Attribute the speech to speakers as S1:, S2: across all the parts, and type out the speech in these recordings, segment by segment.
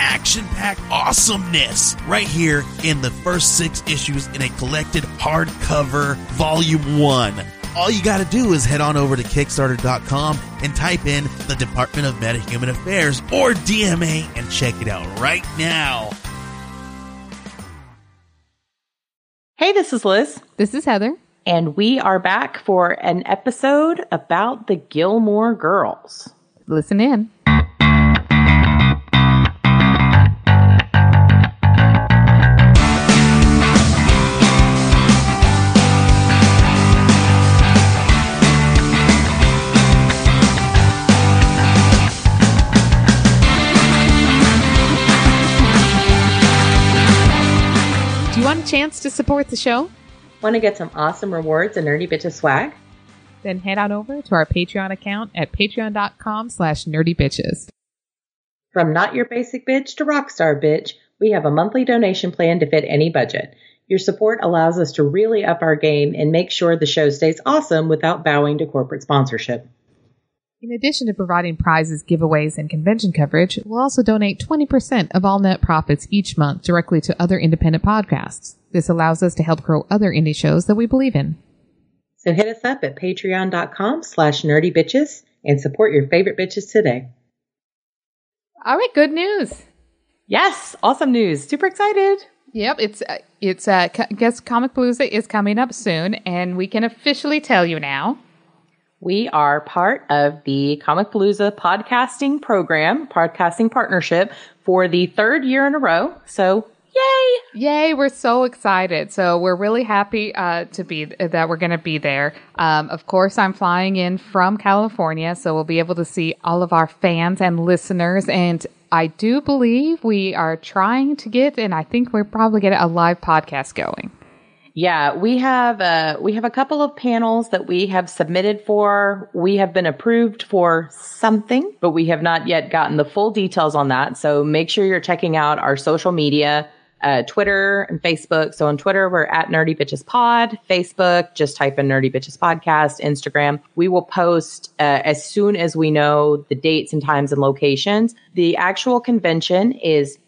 S1: action packed awesomeness right here in the first six issues in a collected hardcover volume one. All you got to do is head on over to Kickstarter.com and type in the Department of Metahuman Affairs or DMA and check it out right now.
S2: Hey, this is Liz.
S3: This is Heather.
S2: And we are back for an episode about the Gilmore Girls.
S3: Listen in. Chance to support the show?
S2: Want to get some awesome rewards and nerdy bitches swag?
S3: Then head on over to our Patreon account at patreon.com slash nerdybitches.
S2: From not your basic bitch to rockstar bitch, we have a monthly donation plan to fit any budget. Your support allows us to really up our game and make sure the show stays awesome without bowing to corporate sponsorship.
S3: In addition to providing prizes, giveaways, and convention coverage, we'll also donate 20% of all net profits each month directly to other independent podcasts. This allows us to help grow other indie shows that we believe in.
S2: So hit us up at patreon.com slash nerdybitches and support your favorite bitches today.
S3: All right, good news.
S2: Yes, awesome news. Super excited.
S3: Yep, it's uh, it's uh, guess Comicpalooza is coming up soon, and we can officially tell you now
S2: we are part of the Comicpalooza podcasting program, podcasting partnership for the third year in a row. So Yay!
S3: Yay! We're so excited. So we're really happy uh, to be that we're going to be there. Um, of course, I'm flying in from California, so we'll be able to see all of our fans and listeners. And I do believe we are trying to get, and I think we're probably getting a live podcast going.
S2: Yeah, we have uh, we have a couple of panels that we have submitted for. We have been approved for something, but we have not yet gotten the full details on that. So make sure you're checking out our social media, uh, Twitter and Facebook. So on Twitter, we're at Nerdy Bitches Pod. Facebook, just type in Nerdy Bitches Podcast. Instagram, we will post uh, as soon as we know the dates and times and locations. The actual convention is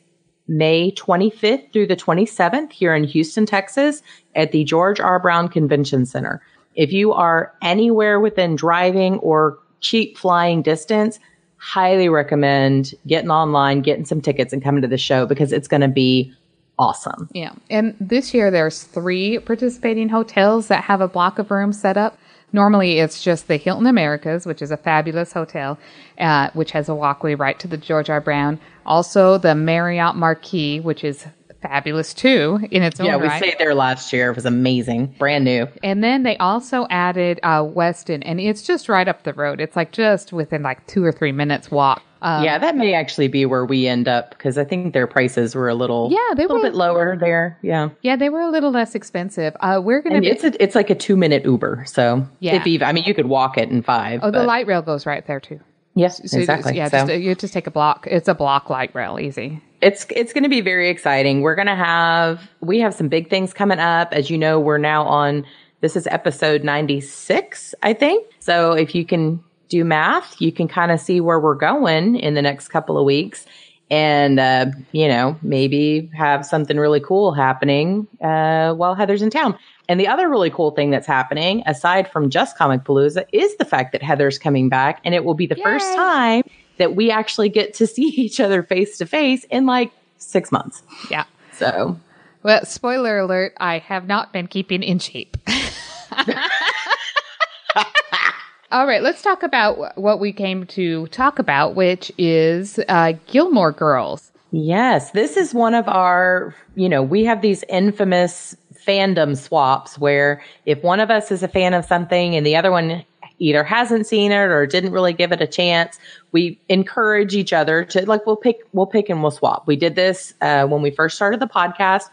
S2: May 25th through the 27th here in Houston, Texas at the George R. Brown Convention Center. If you are anywhere within driving or cheap flying distance, highly recommend getting online, getting some tickets and coming to the show because it's going to be awesome.
S3: Yeah. And this year there's three participating hotels that have a block of rooms set up. Normally, it's just the Hilton Americas, which is a fabulous hotel, uh, which has a walkway right to the George R. Brown. Also, the Marriott Marquis, which is fabulous too in its own
S2: yeah,
S3: right.
S2: Yeah, we stayed there last year. It was amazing, brand new.
S3: And then they also added uh, Westin, and it's just right up the road. It's like just within like two or three minutes walk.
S2: Um, yeah, that may actually be where we end up because I think their prices were a little yeah they were a little bit lower there. Yeah,
S3: yeah, they were a little less expensive. Uh, we're gonna
S2: be, it's a, it's like a two minute Uber, so yeah, if even, I mean you could walk it in five.
S3: Oh, but. the light rail goes right there too.
S2: Yes, so exactly.
S3: Yeah, so. just, you just take a block. It's a block light rail, easy.
S2: It's it's going to be very exciting. We're going to have we have some big things coming up. As you know, we're now on this is episode 96, I think. So if you can do math, you can kind of see where we're going in the next couple of weeks and uh, you know maybe have something really cool happening uh, while Heather's in town. And the other really cool thing that's happening, aside from just Comicpalooza, is the fact that Heather's coming back, and it will be the Yay. first time that we actually get to see each other face to face in like six months.
S3: Yeah.
S2: So,
S3: well, spoiler alert: I have not been keeping in shape. All right, let's talk about what we came to talk about, which is uh, Gilmore Girls.
S2: Yes, this is one of our, you know, we have these infamous fandom swaps where if one of us is a fan of something and the other one either hasn't seen it or didn't really give it a chance, we encourage each other to like we'll pick we'll pick and we'll swap. We did this uh, when we first started the podcast.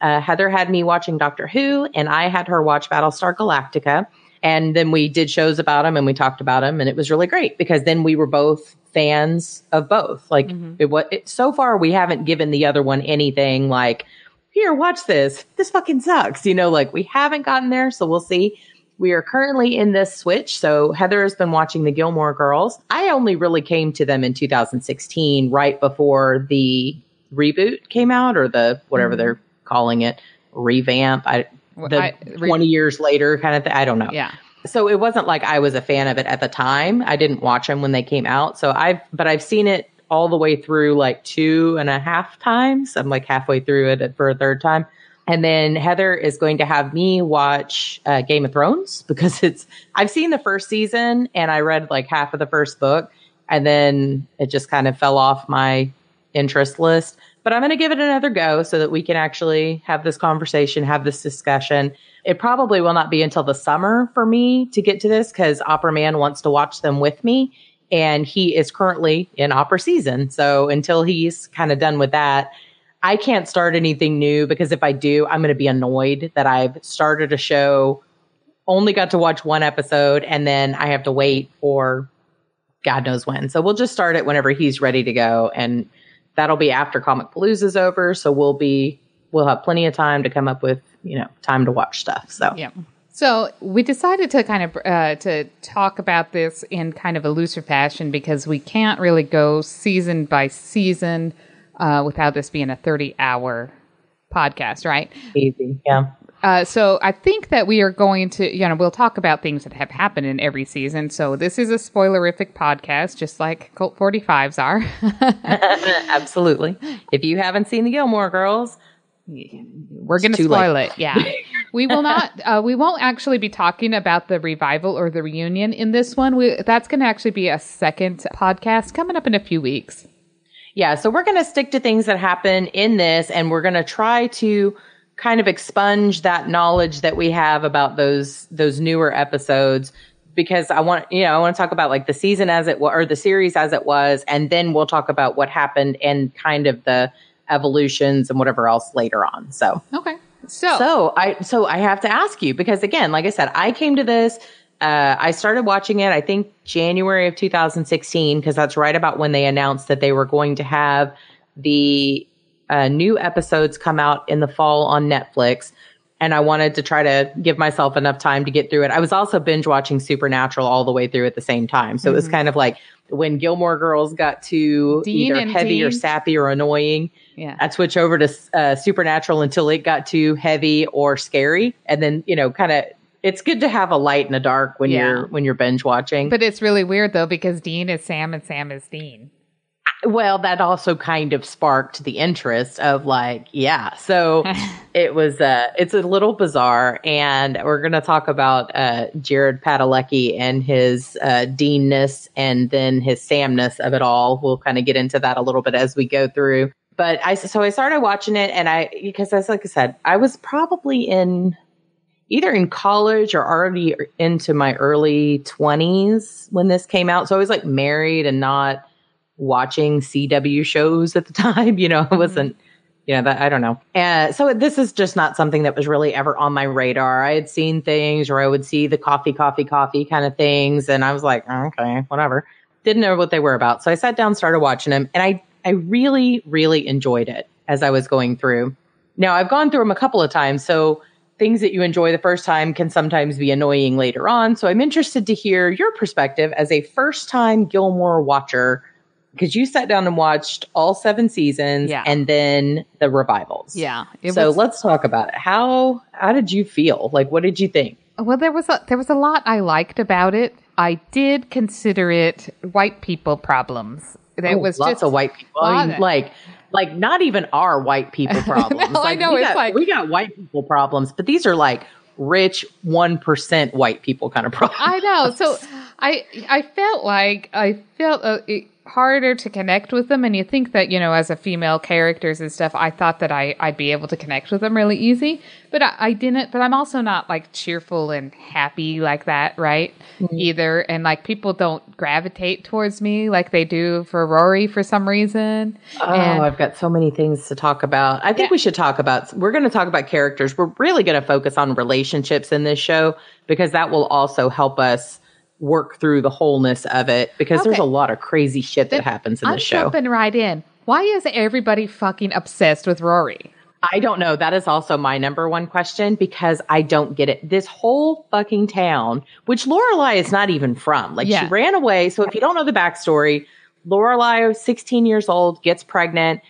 S2: uh, Heather had me watching Doctor Who, and I had her watch Battlestar Galactica. And then we did shows about them and we talked about them, and it was really great because then we were both fans of both. Like mm-hmm. it was so far, we haven't given the other one anything like, "Here, watch this. This fucking sucks." You know, like we haven't gotten there, so we'll see. We are currently in this switch. So Heather has been watching the Gilmore Girls. I only really came to them in 2016, right before the reboot came out or the whatever mm-hmm. they're calling it revamp. I, the I, re- 20 years later kind of thing. I don't know.
S3: Yeah.
S2: So it wasn't like I was a fan of it at the time. I didn't watch them when they came out. So I've, but I've seen it all the way through like two and a half times. I'm like halfway through it for a third time. And then Heather is going to have me watch uh, Game of Thrones because it's, I've seen the first season and I read like half of the first book and then it just kind of fell off my interest list. But I'm going to give it another go so that we can actually have this conversation, have this discussion. It probably will not be until the summer for me to get to this because Opera Man wants to watch them with me. And he is currently in opera season. So until he's kind of done with that, I can't start anything new because if I do, I'm going to be annoyed that I've started a show, only got to watch one episode, and then I have to wait for God knows when. So we'll just start it whenever he's ready to go. And that'll be after Comicpalooza is over. So we'll be, we'll have plenty of time to come up with, you know, time to watch stuff. So,
S3: yeah. So we decided to kind of uh, to talk about this in kind of a looser fashion because we can't really go season by season uh, without this being a 30 hour podcast, right?
S2: Easy, yeah.
S3: Uh, so I think that we are going to, you know, we'll talk about things that have happened in every season. So this is a spoilerific podcast, just like Cult 45s are.
S2: Absolutely. If you haven't seen the Gilmore Girls,
S3: we're going to spoil late. it. Yeah. we will not, uh, we won't actually be talking about the revival or the reunion in this one. We, that's going to actually be a second podcast coming up in a few weeks.
S2: Yeah, so we're going to stick to things that happen in this and we're going to try to kind of expunge that knowledge that we have about those those newer episodes because I want you know I want to talk about like the season as it was or the series as it was and then we'll talk about what happened and kind of the evolutions and whatever else later on. So
S3: Okay. So
S2: So I so I have to ask you because again, like I said, I came to this uh, I started watching it, I think January of 2016, because that's right about when they announced that they were going to have the uh, new episodes come out in the fall on Netflix. And I wanted to try to give myself enough time to get through it. I was also binge watching Supernatural all the way through at the same time. So mm-hmm. it was mm-hmm. kind of like when Gilmore Girls got to Dean either heavy Dean. or sappy or annoying.
S3: Yeah.
S2: I'd switch over to uh, Supernatural until it got too heavy or scary. And then, you know, kind of it's good to have a light in the dark when yeah. you're when you're binge watching.
S3: But it's really weird though because Dean is Sam and Sam is Dean.
S2: Well, that also kind of sparked the interest of like, yeah. So it was uh it's a little bizarre and we're going to talk about uh Jared Padalecki and his uh Deanness and then his Samness of it all. We'll kind of get into that a little bit as we go through. But I so I started watching it and I because as like I said, I was probably in either in college or already into my early 20s when this came out. So I was like married and not watching CW shows at the time. You know, I mm-hmm. wasn't, you know, that I don't know. And so this is just not something that was really ever on my radar. I had seen things or I would see the coffee, coffee, coffee kind of things. And I was like, oh, okay, whatever. Didn't know what they were about. So I sat down, started watching them and I, I really, really enjoyed it as I was going through. Now I've gone through them a couple of times. So things that you enjoy the first time can sometimes be annoying later on. So I'm interested to hear your perspective as a first time Gilmore watcher because you sat down and watched all seven seasons
S3: yeah.
S2: and then the revivals.
S3: Yeah.
S2: So was, let's talk about it. How how did you feel? Like what did you think?
S3: Well, there was a there was a lot I liked about it. I did consider it white people problems. There oh, was
S2: lots
S3: just
S2: of white people. I mean, like like not even our white people problems.
S3: no,
S2: like,
S3: I know
S2: we
S3: it's
S2: got,
S3: like
S2: we got white people problems, but these are like rich one percent white people kind of problems.
S3: I know. So I I felt like I felt uh, it, harder to connect with them. And you think that you know as a female characters and stuff i thought that I, i'd be able to connect with them really easy. But I, I didn't but i'm also not like cheerful and happy like that right? Mm-hmm. either. And like people don't gravitate towards me like they do for rory for some reason.
S2: Oh
S3: and,
S2: i've got so many things to talk about. I think yeah. we should talk about we're going to talk about characters. We're really going to focus on relationships in this show because that will also help us work through the wholeness of it because okay. there's a lot of crazy shit that happens in
S3: I'm
S2: the show.
S3: Jumping right in. Why is everybody fucking obsessed with Rory?
S2: I don't know. That is also my number one question because I don't get it. This whole fucking town, which Lorelai is not even from, like yeah. she ran away. So if you don't know the backstory, Lorelai, 16 years old, gets pregnant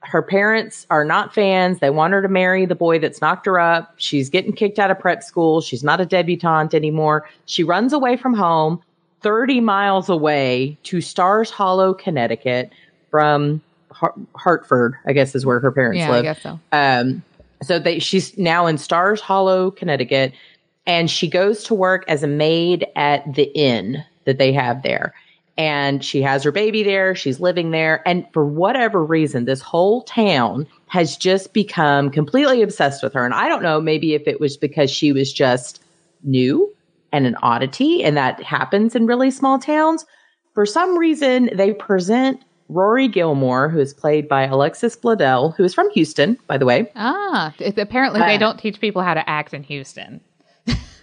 S2: her parents are not fans. They want her to marry the boy that's knocked her up. She's getting kicked out of prep school. She's not a debutante anymore. She runs away from home 30 miles away to Stars Hollow, Connecticut from Hartford, I guess is where her parents
S3: yeah,
S2: live.
S3: I guess so.
S2: Um, so they, she's now in Stars Hollow, Connecticut, and she goes to work as a maid at the inn that they have there and she has her baby there. She's living there. And for whatever reason, this whole town has just become completely obsessed with her. And I don't know, maybe if it was because she was just new and an oddity, and that happens in really small towns. For some reason, they present Rory Gilmore, who is played by Alexis Bledel, who is from Houston, by the way.
S3: Ah, apparently uh, they don't teach people how to act in Houston.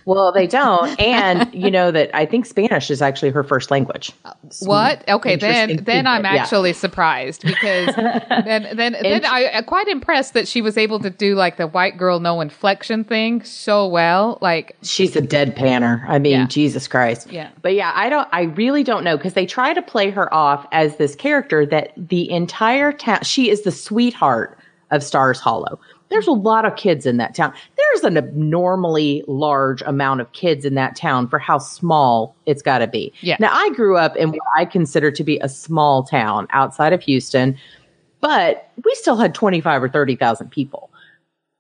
S2: Well, they don't, and you know that I think Spanish is actually her first language.
S3: Uh, what? Okay, then then I'm actually yeah. surprised because then then then I am quite impressed that she was able to do like the white girl no inflection thing so well. Like
S2: she's a deadpanner. I mean, yeah. Jesus Christ.
S3: Yeah.
S2: But yeah, I don't. I really don't know because they try to play her off as this character that the entire town. She is the sweetheart of Stars Hollow there's a lot of kids in that town. There's an abnormally large amount of kids in that town for how small it's got to be.
S3: Yeah.
S2: Now, I grew up in what I consider to be a small town outside of Houston, but we still had 25 or 30,000 people.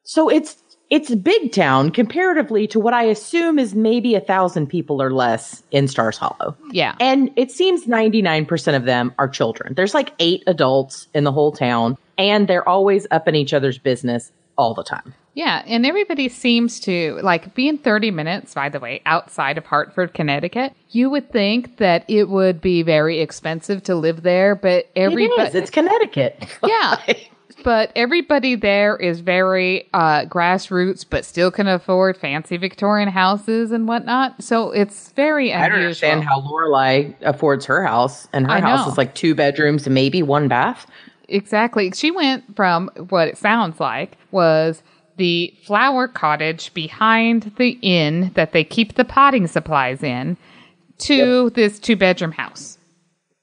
S2: So it's it's a big town comparatively to what I assume is maybe a thousand people or less in Stars Hollow.
S3: Yeah.
S2: And it seems 99% of them are children. There's like eight adults in the whole town, and they're always up in each other's business all the time.
S3: Yeah, and everybody seems to like being 30 minutes, by the way, outside of Hartford, Connecticut. You would think that it would be very expensive to live there, but everybody.
S2: It is. It's Connecticut.
S3: Yeah. but everybody there is very uh, grassroots, but still can afford fancy Victorian houses and whatnot. So it's very unusual. I don't
S2: understand how Lorelai affords her house, and her house is like two bedrooms and maybe one bath.
S3: Exactly. She went from what it sounds like was the flower cottage behind the inn that they keep the potting supplies in to yep. this two bedroom house.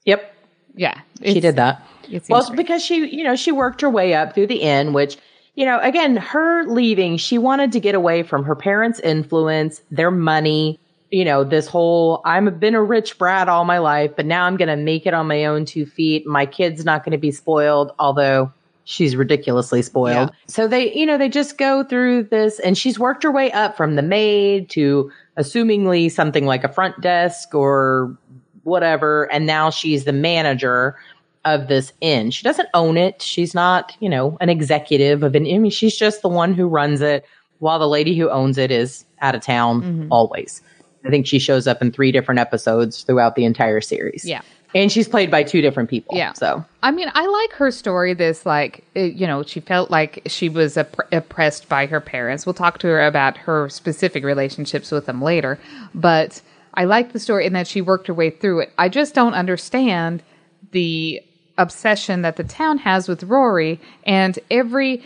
S2: Yep.
S3: Yeah.
S2: She did that. Well, great. because she, you know, she worked her way up through the inn, which, you know, again, her leaving, she wanted to get away from her parents' influence, their money, you know, this whole I've been a rich brat all my life, but now I'm going to make it on my own two feet. My kid's not going to be spoiled, although she's ridiculously spoiled. Yeah. So they, you know, they just go through this and she's worked her way up from the maid to assumingly something like a front desk or whatever. And now she's the manager of this inn. She doesn't own it. She's not, you know, an executive of an inn. I mean, she's just the one who runs it while the lady who owns it is out of town mm-hmm. always. I think she shows up in three different episodes throughout the entire series.
S3: Yeah.
S2: And she's played by two different people.
S3: Yeah.
S2: So,
S3: I mean, I like her story. This, like, eh, you know, she felt like she was opp- oppressed by her parents. We'll talk to her about her specific relationships with them later. But I like the story in that she worked her way through it. I just don't understand the obsession that the town has with Rory and every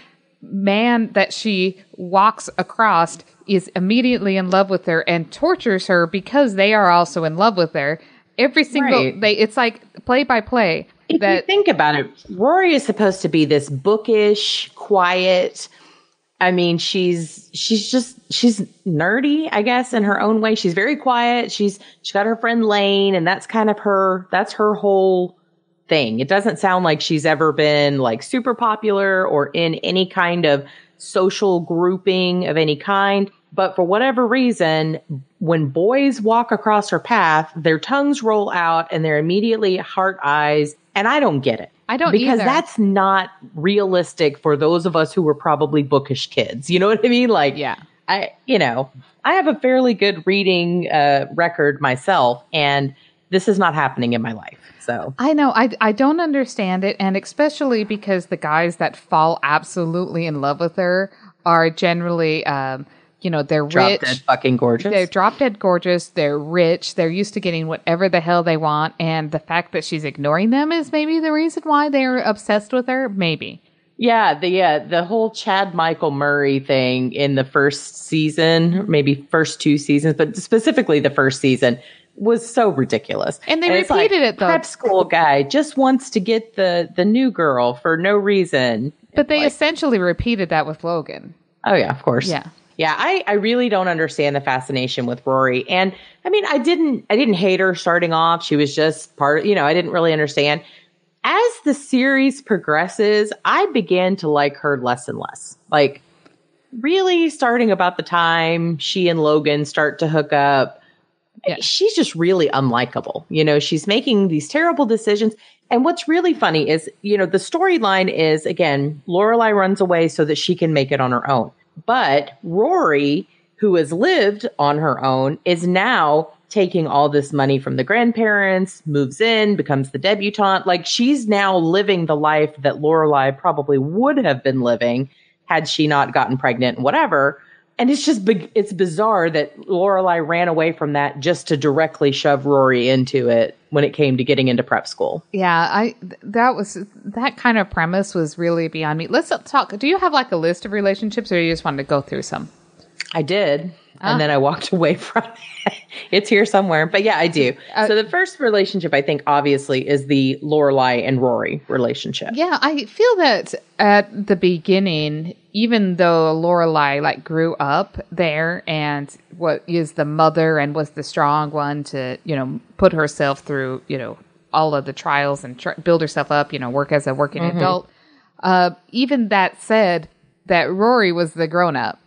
S3: man that she walks across is immediately in love with her and tortures her because they are also in love with her. Every single right. they it's like play by play.
S2: If that, you think about it, Rory is supposed to be this bookish, quiet. I mean, she's she's just she's nerdy, I guess, in her own way. She's very quiet. She's she's got her friend Lane, and that's kind of her that's her whole thing. It doesn't sound like she's ever been like super popular or in any kind of social grouping of any kind. But for whatever reason, when boys walk across her path, their tongues roll out and they're immediately heart eyes. And I don't get it.
S3: I don't
S2: because
S3: either.
S2: that's not realistic for those of us who were probably bookish kids. You know what I mean? Like,
S3: Yeah.
S2: I, you know, I have a fairly good reading uh, record myself, and this is not happening in my life. So
S3: I know. I, I don't understand it. And especially because the guys that fall absolutely in love with her are generally, um, you know, they're
S2: drop
S3: rich.
S2: dead fucking gorgeous.
S3: They're drop dead gorgeous. They're rich. They're used to getting whatever the hell they want. And the fact that she's ignoring them is maybe the reason why they're obsessed with her. Maybe.
S2: Yeah, the uh, the whole Chad Michael Murray thing in the first season, maybe first two seasons, but specifically the first season was so ridiculous.
S3: And they
S2: it's
S3: repeated it, though.
S2: Prep school guy just wants to get the the new girl for no reason.
S3: But they
S2: Like-
S3: essentially repeated that with Logan.
S2: Oh yeah, of course.
S3: Yeah.
S2: Yeah, I, I really don't understand the fascination with Rory. And I mean, I didn't I didn't hate her starting off. She was just part, you know, I didn't really understand. As the series progresses, I began to like her less and less. Like really starting about the time she and Logan start to hook up.
S3: Yeah.
S2: She's just really unlikable. You know, she's making these terrible decisions. And what's really funny is, you know, the storyline is again, Lorelai runs away so that she can make it on her own. But Rory, who has lived on her own, is now taking all this money from the grandparents, moves in, becomes the debutante. Like she's now living the life that Lorelai probably would have been living had she not gotten pregnant and whatever. And it's just it's bizarre that Lorelai ran away from that just to directly shove Rory into it when it came to getting into prep school.
S3: Yeah, I that was that kind of premise was really beyond me. Let's talk. Do you have like a list of relationships, or you just wanted to go through some?
S2: I did.
S3: Ah.
S2: And then I walked away from it. it's here somewhere. But yeah, I do.
S3: Uh,
S2: so the first relationship I think obviously is the Lorelai and Rory relationship.
S3: Yeah, I feel that at the beginning, even though Lorelai like grew up there and what is the mother and was the strong one to you know put herself through you know all of the trials and tr- build herself up, you know, work as a working adult. Uh, even that said, that Rory was the grown up.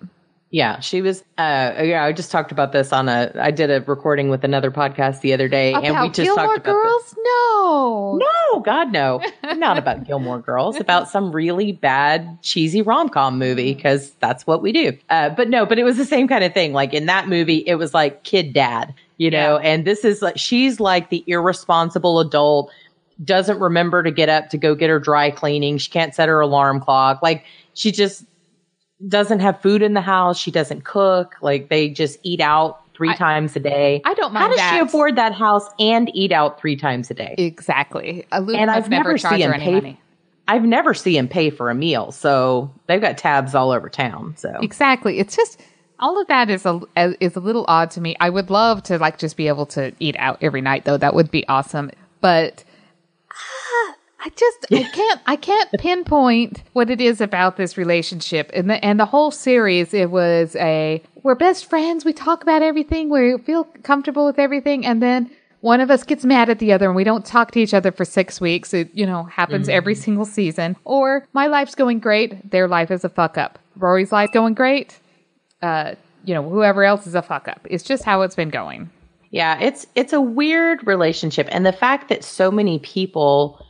S2: Yeah, she was uh yeah, I just talked about this on a I did a recording with another podcast the other day and we just
S3: Gilmore
S2: talked about this.
S3: Girls? No.
S2: No, God, no. Not about Gilmore Girls. About some really bad, cheesy rom com movie because that's what we do. Uh, but no, but it was the same kind of thing. Like in that movie, it was like kid dad, you know, and this is like, she's like the irresponsible adult, doesn't remember to get up to go get her dry cleaning. She can't set her alarm clock. Like she just doesn't have food in the house. She doesn't cook. Like they just eat out three
S3: I-
S2: times a day.
S3: I don't
S2: How
S3: mind
S2: does she afford that house and eat out three times a day?
S3: Exactly.
S2: And I've never seen him pay.
S3: money.
S2: I've never seen him pay for a meal, so they've got tabs all over town. So
S3: Exactly. It's just all of that is a is a little odd to me. I would love to like just be able to eat out every night though. That would be awesome. But ah, I just I can't I can't pinpoint what it is about this relationship. And the and the whole series it was a we're best friends, we talk about everything, we feel comfortable with everything and then one of us gets mad at the other and we don't talk to each other for six weeks. It, you know, happens every single season. Or my life's going great. Their life is a fuck up. Rory's life going great. Uh, you know, whoever else is a fuck up. It's just how it's been going.
S2: yeah, it's it's a weird relationship, and the fact that so many people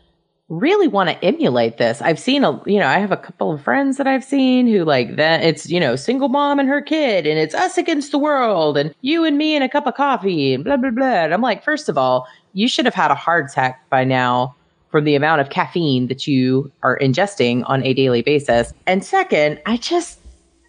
S2: really want to emulate this. I've seen a you know I have a couple of friends that I've seen who like that. It's you know single mom and her kid, and it's us against the world, and you and me and a cup of coffee, and blah blah blah. And I'm like, first of all, you should have had a heart attack by now from the amount of caffeine that you are ingesting on a daily basis. And second, I just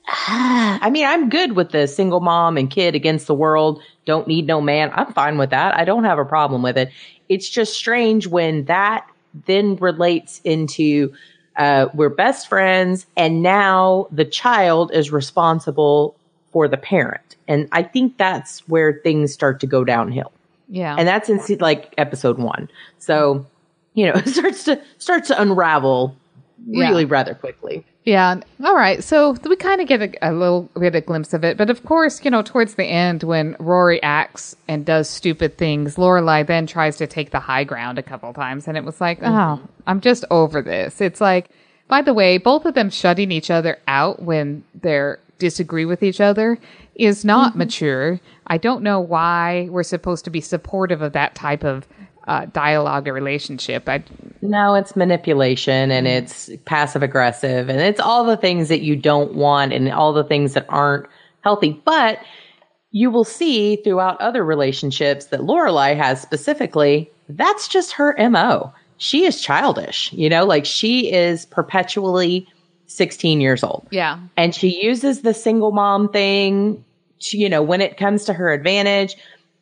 S2: ah, I mean, I'm good with the single mom and kid against the world, don't need no man. I'm fine with that. I don't have a problem with it. It's just strange when that then relates into uh, we're best friends and now the child is responsible for the parent. And I think that's where things start to go downhill.
S3: Yeah.
S2: And that's in like episode one. So, you know, it starts to starts to unravel really
S3: Yeah.
S2: rather quickly.
S3: Yeah. All right. So we kind of get a, a little bit a glimpse of it, but of course, you know, towards the end, when Rory acts and does stupid things, Lorelai then tries to take the high ground a couple times, and it was like, mm-hmm. oh, I'm just over this. It's like, by the way, both of them shutting each other out when they're disagree with each other is not mm-hmm. mature. I don't know why we're supposed to be supportive of that type of uh, dialogue or relationship. I,
S2: No, it's manipulation and it's passive aggressive and it's all the things that you don't want and all the things that aren't healthy. But you will see throughout other relationships that Lorelai has specifically, that's just her MO. She is childish, you know, like she is perpetually 16 years old.
S3: yeah.
S2: And she uses the single mom thing, to, you know, when it comes to her advantage.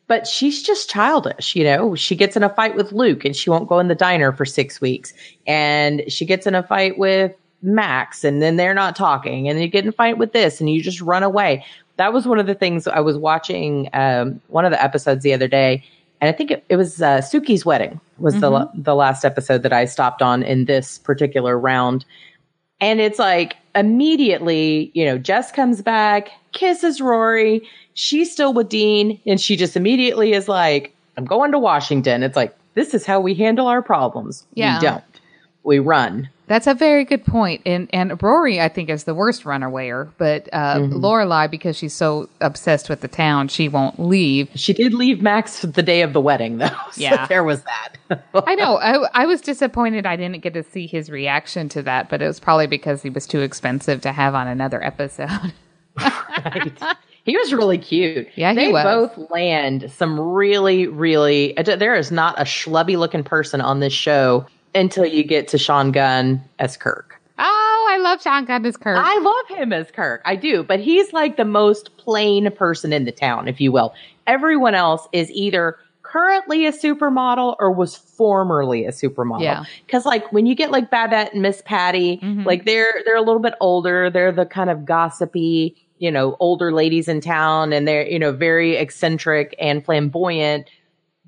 S2: But she's just childish, you know. She gets in a fight with Luke and she won't go in the diner for six weeks. And she gets in a fight with Max and then they're not talking. And you get in a fight with this and you just run away. That was one of the things I was watching um, one of the episodes the other day. And I think it, it was uh, Sookie's wedding was the the last episode that I stopped on in this particular round. And it's like immediately, you know, Jess comes back, kisses Rory. She's still with Dean. And she just immediately is like, I'm going to Washington. It's like, this is how we handle our problems.
S3: Yeah.
S2: We don't. We run.
S3: That's a very good point. And and Rory, I think, is the worst runawayer. But uh, Lorelai, because she's so obsessed with the town, she won't leave.
S2: She did leave Max the day of the wedding, though. So
S3: Yeah.
S2: there was that.
S3: I know. I, I was disappointed I didn't get to see his reaction to that, but it was probably because he was too expensive to have on another episode.
S2: He was really cute.
S3: Yeah, he
S2: they
S3: was.
S2: both land some really, really. There is not a schlubby looking person on this show until you get to Sean Gunn as Kirk.
S3: oh, I love Sean Gunn as Kirk.
S2: I love him as Kirk. I do, but he's like the most plain person in the town, if you will. Everyone else is either currently a supermodel or was formerly a supermodel.
S3: Yeah.
S2: Cause like when you get like Babette and Miss Patty,
S3: Mhm.
S2: like they're they're a little bit older. They're the kind of gossipy, you know, older ladies in town and they're, you know, very eccentric and flamboyant.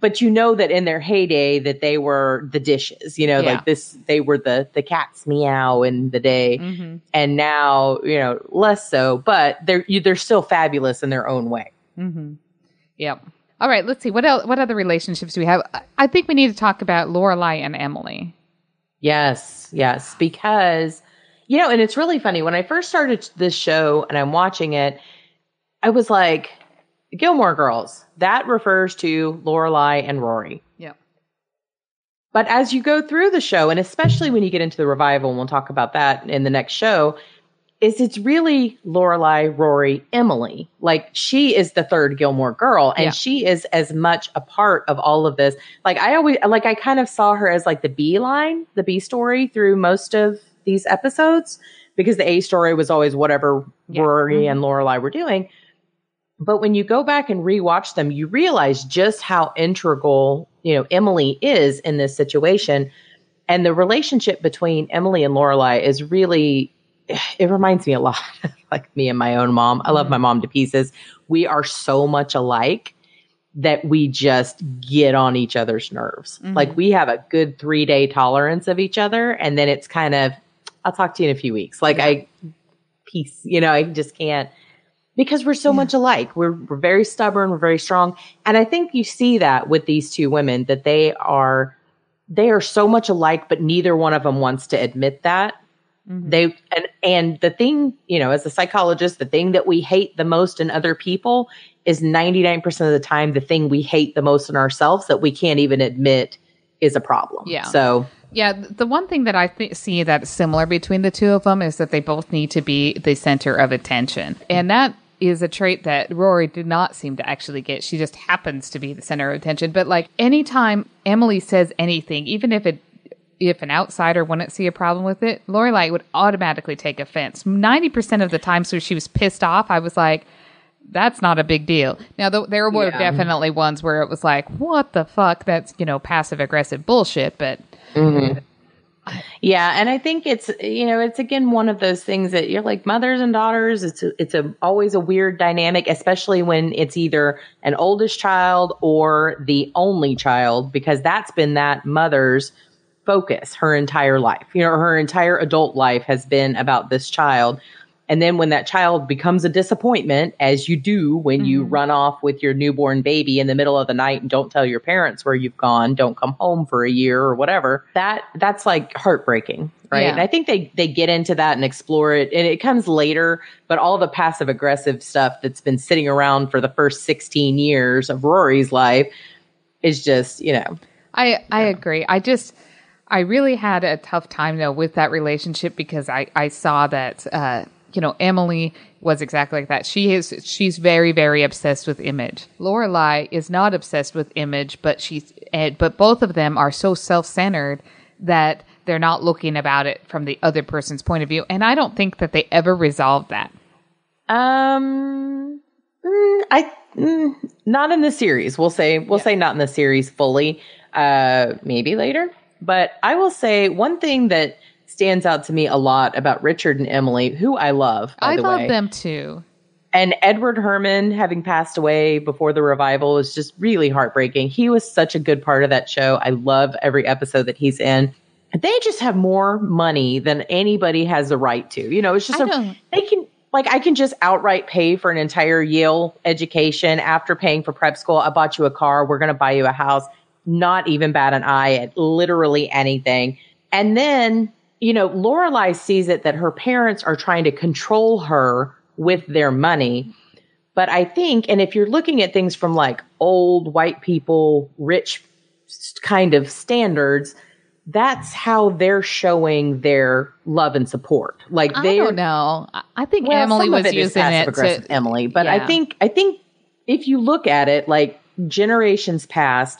S2: But you know that in their heyday that they were the dishes, you know,
S3: Yeah.
S2: like this they were the the cats meow in the day
S3: hmm
S2: and now you know less so but they're you, they're still fabulous in their own way
S3: hmm Yep. All right. Let's see. What else? What other relationships do we have? I- I think we need to talk about Lorelai and Emily.
S2: yes yes because you know and it's really funny when i first started this show and i'm watching it i was like gilmore girls that refers to lorelai and rory
S3: Yeah.
S2: But as you go through the show, and especially when you get into the revival, and we'll talk about that in the next show, is it's really Lorelai, Rory, Emily. Like she is the third Gilmore girl, and
S3: Yeah.
S2: she is as much a part of all of this. Like I always, like I kind of saw her as like the B line, the B story through most of these episodes, because the A story was always whatever
S3: Yeah.
S2: Rory and Lorelai were doing. But when you go back and rewatch them, you realize just how integral, you know, Emily is in this situation. And the relationship between Emily and Lorelai is really, it reminds me a lot like me and my own mom. I love my mom to pieces. We are so much alike that we just get on each other's nerves.
S3: Mhm.
S2: Like we have a good three day tolerance of each other. And then it's kind of, I'll talk to you in a few weeks. Like I, peace, you know, I just can't because we're so much alike. We're, we're very stubborn. We're very strong. And I think you see that with these two women that they are, they are so much alike, but neither one of them wants to admit that.
S3: Mhm.
S2: They, and, and the thing, you know, as a psychologist, the thing that we hate the most in other people is 99% of the time the thing we hate the most in ourselves that we can't even admit is a problem.
S3: Yeah.
S2: So
S3: Yeah, the one thing that I th- see that's similar between the two of them is that they both need to be the center of attention. And that is a trait that Rory did not seem to actually get. She just happens to be the center of attention. But like anytime Emily says anything, even if it if an outsider wouldn't see a problem with it, Lorelai would automatically take offense. Ninety percent of the times when she was pissed off, I was like, "That's not a big deal." Now, th- there were
S2: Yeah.
S3: definitely ones where it was like, "What the fuck?" That's you know passive aggressive bullshit. But mm-hmm.
S2: Yeah, and I think it's you know it's again one of those things that you're like mothers and daughters. It's a, it's a always a weird dynamic, especially when it's either an oldest child or the only child, because that's been that mother's focus her entire life. You know, her entire adult life has been about this child. And then when that child becomes a disappointment, as you do when you run off with your newborn baby in the middle of the night and don't tell your parents where you've gone, don't come home for a year or whatever, that that's like heartbreaking. right?
S3: Yeah.
S2: And I think they they get into that and explore it, and it comes later. But all the passive aggressive stuff that's been sitting around for the first sixteen years of Rory's life is just you know
S3: I I agree. I just I really had a tough time though with that relationship because I I saw that uh you know Emily was exactly like that. She is she's very very obsessed with image. Lorelai is not obsessed with image, but she's eh, but both of them are so self-centered that they're not looking about it from the other person's point of view and I don't think that they ever resolved that.
S2: Um, mm, I mm, not in the series. We'll say we'll say not in the series fully. Uh, maybe later. But I will say one thing that stands out to me a lot about Richard and Emily, who I love. By
S3: I
S2: the
S3: love
S2: way.
S3: them too.
S2: And Edward Herrmann, having passed away before the revival, is just really heartbreaking. He was such a good part of that show. I love every episode that he's in. They just have more money than anybody has the right to. You know, it's just a, they can like I can just outright pay for an entire Yale education after paying for prep school. I bought you a car. We're going to buy you a house. Not even bat an eye at literally anything. And then, you know, Lorelai sees it that her parents are trying to control her with their money. But I think, and if you're looking at things from like old white people, rich kind of standards, that's how they're showing their love and support. Like they
S3: don't know. I- think
S2: well,
S3: Emily was
S2: it
S3: using it
S2: aggressive
S3: to
S2: Emily, but I think I think if you look at it like generations past,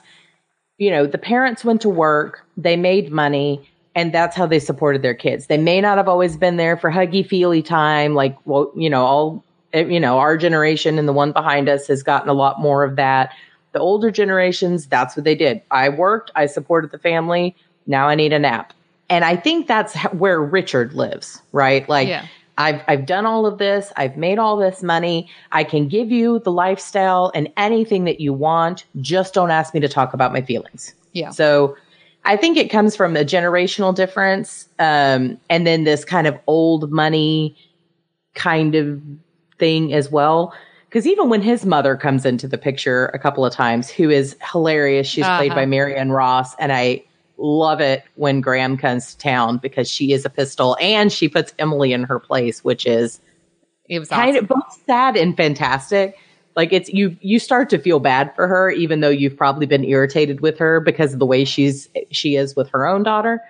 S2: you know, the parents went to work, they made money, and that's how they supported their kids. They may not have always been there for huggy feely time, like well, you know, all eh, you know, our generation and the one behind us has gotten a lot more of that. The older generations, that's what they did. I worked, I supported the family. Now I need a nap. And I think that's where Richard lives, right? Like
S3: Yeah.
S2: I've I've done all of this. I've made all this money. I can give you the lifestyle and anything that you want. Just don't ask me to talk about my feelings.
S3: Yeah.
S2: So I think it comes from a generational difference, um, and then this kind of old money kind of thing as well. Because even when his mother comes into the picture a couple of times, who is hilarious, she's played
S3: Uh-huh.
S2: by Marion Ross, and I love it when Gran comes to town because she is a pistol and she puts Emily in her place, which is
S3: It was
S2: kind
S3: awesome.
S2: of both sad and fantastic. Like it's you you start to feel bad for her, even though you've probably been irritated with her because of the way she's she is with her own daughter.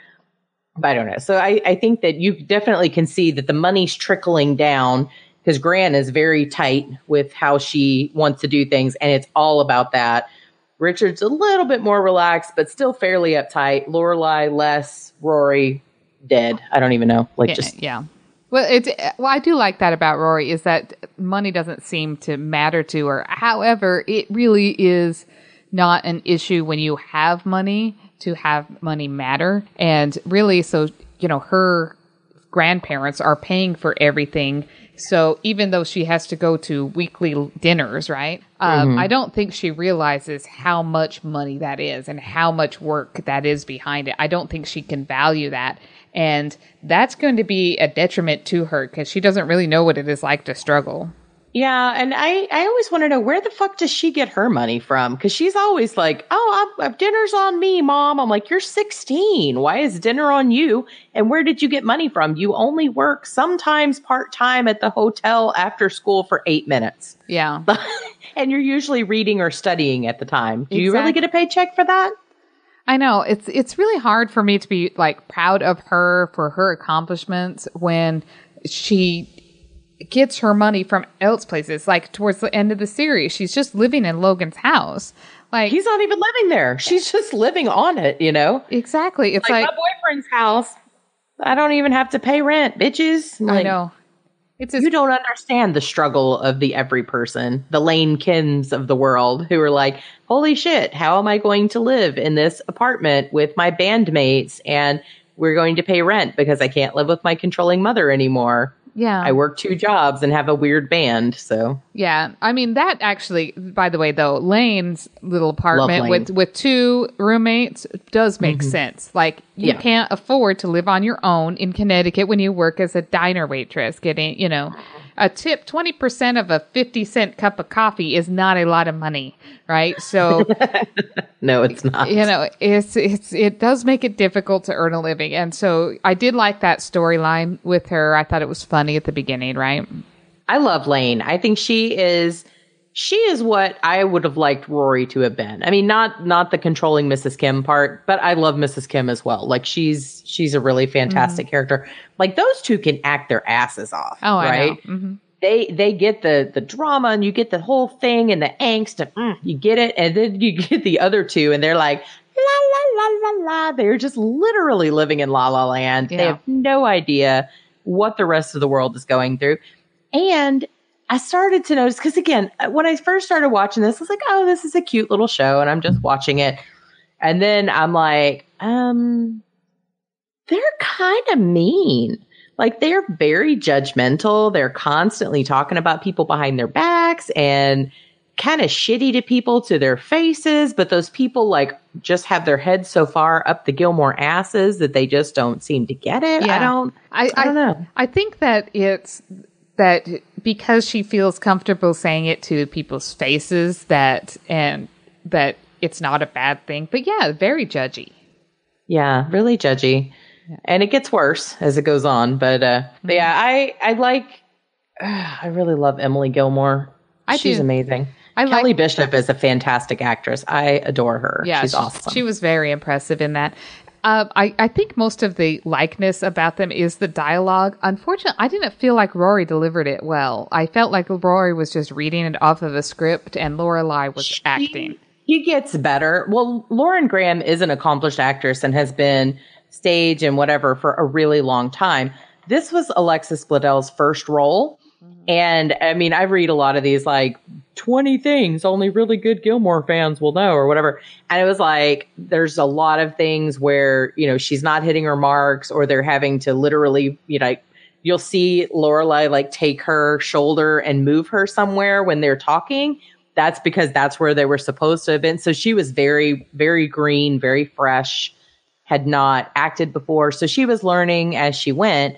S2: But I don't know. So I, I think that you definitely can see that the money's trickling down because Gran is very tight with how she wants to do things, and it's all about that. Richard's a little bit more relaxed, but still fairly uptight. Lorelai less. Rory dead. I don't even know. Like
S3: yeah,
S2: just
S3: yeah. Well, it's well, I do like that about Rory is that money doesn't seem to matter to her. However, it really is not an issue when you have money to have money matter, and really, so you know, her grandparents are paying for everything. So even though she has to go to weekly dinners, right? Um, I don't think she realizes how much money that is and how much work that is behind it. I don't think she can value that. And that's going to be a detriment to her because she doesn't really know what it is like to struggle.
S2: Yeah, and I I always want to know where the fuck does she get her money from? Because she's always like, "Oh, I'm, I'm- dinner's on me, mom." I'm like, "You're 16. Why is dinner on you? And where did you get money from? You only work sometimes part time at the hotel after school for eight minutes,
S3: Yeah.
S2: and you're usually reading or studying at the time. Do you really get a paycheck for that?"
S3: I know it's it's really hard for me to be like proud of her for her accomplishments when she gets her money from else places. Like towards the end of the series, she's just living in Logan's house. Like
S2: He's not even living there. She's just living on it. You know,
S3: exactly, it's
S2: like,
S3: like,
S2: my boyfriend's house. I don't even have to pay rent, bitches.
S3: I know it's just,
S2: You don't understand the struggle of the every person, the Lane Kims of the world, who are like, holy shit, how am I going to live in this apartment with my bandmates? And we're going to pay rent because I can't live with my controlling mother anymore.
S3: Yeah.
S2: I work two jobs and have a weird band. So,
S3: Yeah, I mean that actually. By the way, though, Lane's little apartment
S2: Lane.
S3: with with two roommates does make mm-hmm. sense. Like you
S2: Yeah.
S3: can't afford to live on your own in Connecticut when you work as a diner waitress, getting you know, uh-huh. A tip 20% of a 50 cent cup of coffee is not a lot of money, right? So,
S2: no, it's not.
S3: you know, it's, it's, it does make it difficult to earn a living. And so I did like that storyline with her. I thought it was funny at the beginning, right?
S2: I love Lane. I think she is she is what I would have liked Rory to have been. I mean, not not the controlling Mrs. Kim part, but I love Mrs. Kim as well. Like she's she's a really fantastic mm-hmm. character. Like those two can act their asses off.
S3: Oh,
S2: right.
S3: Mm-hmm.
S2: They they get the the drama and you get the whole thing and the angst and mm, you get it, and then you get the other two and they're like la la la la la. They're just literally living in la la land. Yeah. They have no idea what the rest of the world is going through. And I started to notice because again, when I first started watching this, I was like, "Oh, this is a cute little show," and I'm just watching it. And then I'm like, um, they're kind of mean. Like they're very judgmental. They're constantly talking about people behind their backs and kind of shitty to people to their faces. But those people like just have their heads so far up the Gilmore asses that they just don't seem to get it. Yeah. I don't. I, I don't know.
S3: I think that it's that because she feels comfortable saying it to people's faces that and that it's not a bad thing. But yeah, very judgy.
S2: Yeah, really judgy. Yeah. And it gets worse as it goes on, but uh mm-hmm. but yeah, I I like uh, I really love Emily Gilmore. I She's do. amazing. I Kelly like, Bishop is a fantastic actress. I adore her. Yeah, she's awesome.
S3: She was very impressive in that. Uh, I, I think most of the likeness about them is the dialogue. Unfortunately, I didn't feel like Rory delivered it well. I felt like Rory was just reading it off of a script and Lorelai was she, acting.
S2: He gets better. Well, Lauren Graham is an accomplished actress and has been stage and whatever for a really long time. This was Alexis Bledel's first role. Mm-hmm. And I mean, I read a lot of these like 20 things only really good Gilmore fans will know or whatever. And it was like, there's a lot of things where, you know, she's not hitting her marks or they're having to literally, you know, you'll see Lorelai like take her shoulder and move her somewhere when they're talking. That's because that's where they were supposed to have been. So she was very, very green, very fresh, had not acted before. So she was learning as she went.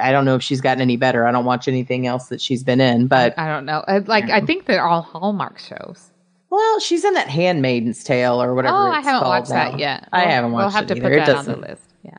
S2: I don't know if she's gotten any better. I don't watch anything else that she's been in, but
S3: I don't know. Like I think they're all Hallmark shows.
S2: Well, she's in that Handmaid's Tale or whatever. Oh, I
S3: haven't watched
S2: now.
S3: that yet.
S2: I haven't watched.
S3: We'll have
S2: to
S3: either. put that on the list. Yeah,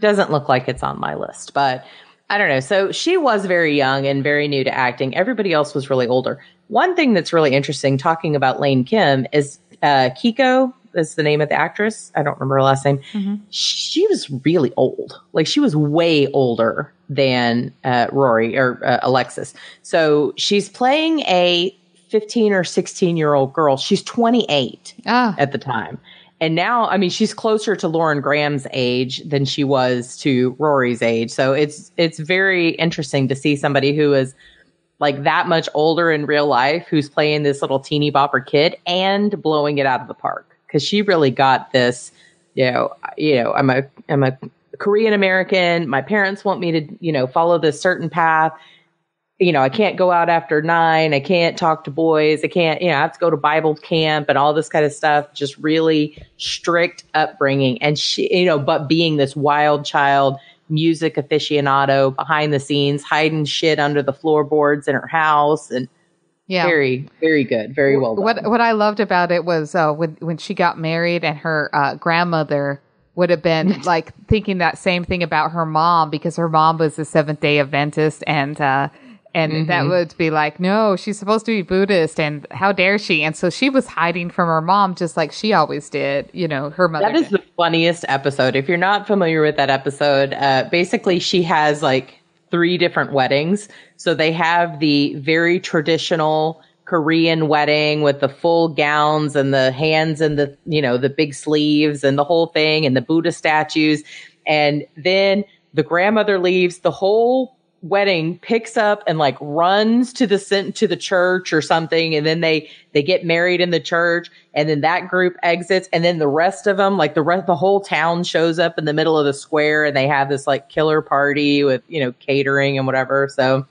S2: doesn't look like it's on my list, but I don't know. So she was very young and very new to acting. Everybody else was really older. One thing that's really interesting, talking about Lane Kim, is uh, Kiko is the name of the actress. I don't remember her last name. Mm-hmm. She was really old. Like she was way older than uh, Rory or uh, Alexis. So she's playing a 15 or 16 year old girl. She's 28 ah. at the time. And now, I mean, she's closer to Lauren Graham's age than she was to Rory's age. So it's it's very interesting to see somebody who is like that much older in real life who's playing this little teeny bopper kid and blowing it out of the park because she really got this. You know, you know, I'm a I'm a Korean American. My parents want me to, you know, follow this certain path. You know, I can't go out after nine. I can't talk to boys. I can't, you know, I have to go to Bible camp and all this kind of stuff. Just really strict upbringing. And she, you know, but being this wild child, music aficionado behind the scenes, hiding shit under the floorboards in her house and, yeah. Very, very good. Very well done.
S3: What what I loved about it was uh, when when she got married and her uh, grandmother would have been like thinking that same thing about her mom because her mom was a Seventh Day Adventist and uh, and mm-hmm. that would be like, no, she's supposed to be Buddhist, and how dare she? And so she was hiding from her mom, just like she always did. You know, her mother.
S2: That is
S3: did.
S2: the funniest episode. If you're not familiar with that episode, uh, basically she has like three different weddings. So they have the very traditional Korean wedding with the full gowns and the hands and the, you know, the big sleeves and the whole thing and the Buddha statues. And then the grandmother leaves the whole wedding picks up and like runs to the sent to the church or something. And then they they get married in the church and then that group exits. And then the rest of them like the rest the whole town shows up in the middle of the square and they have this like killer party with you know catering and whatever. So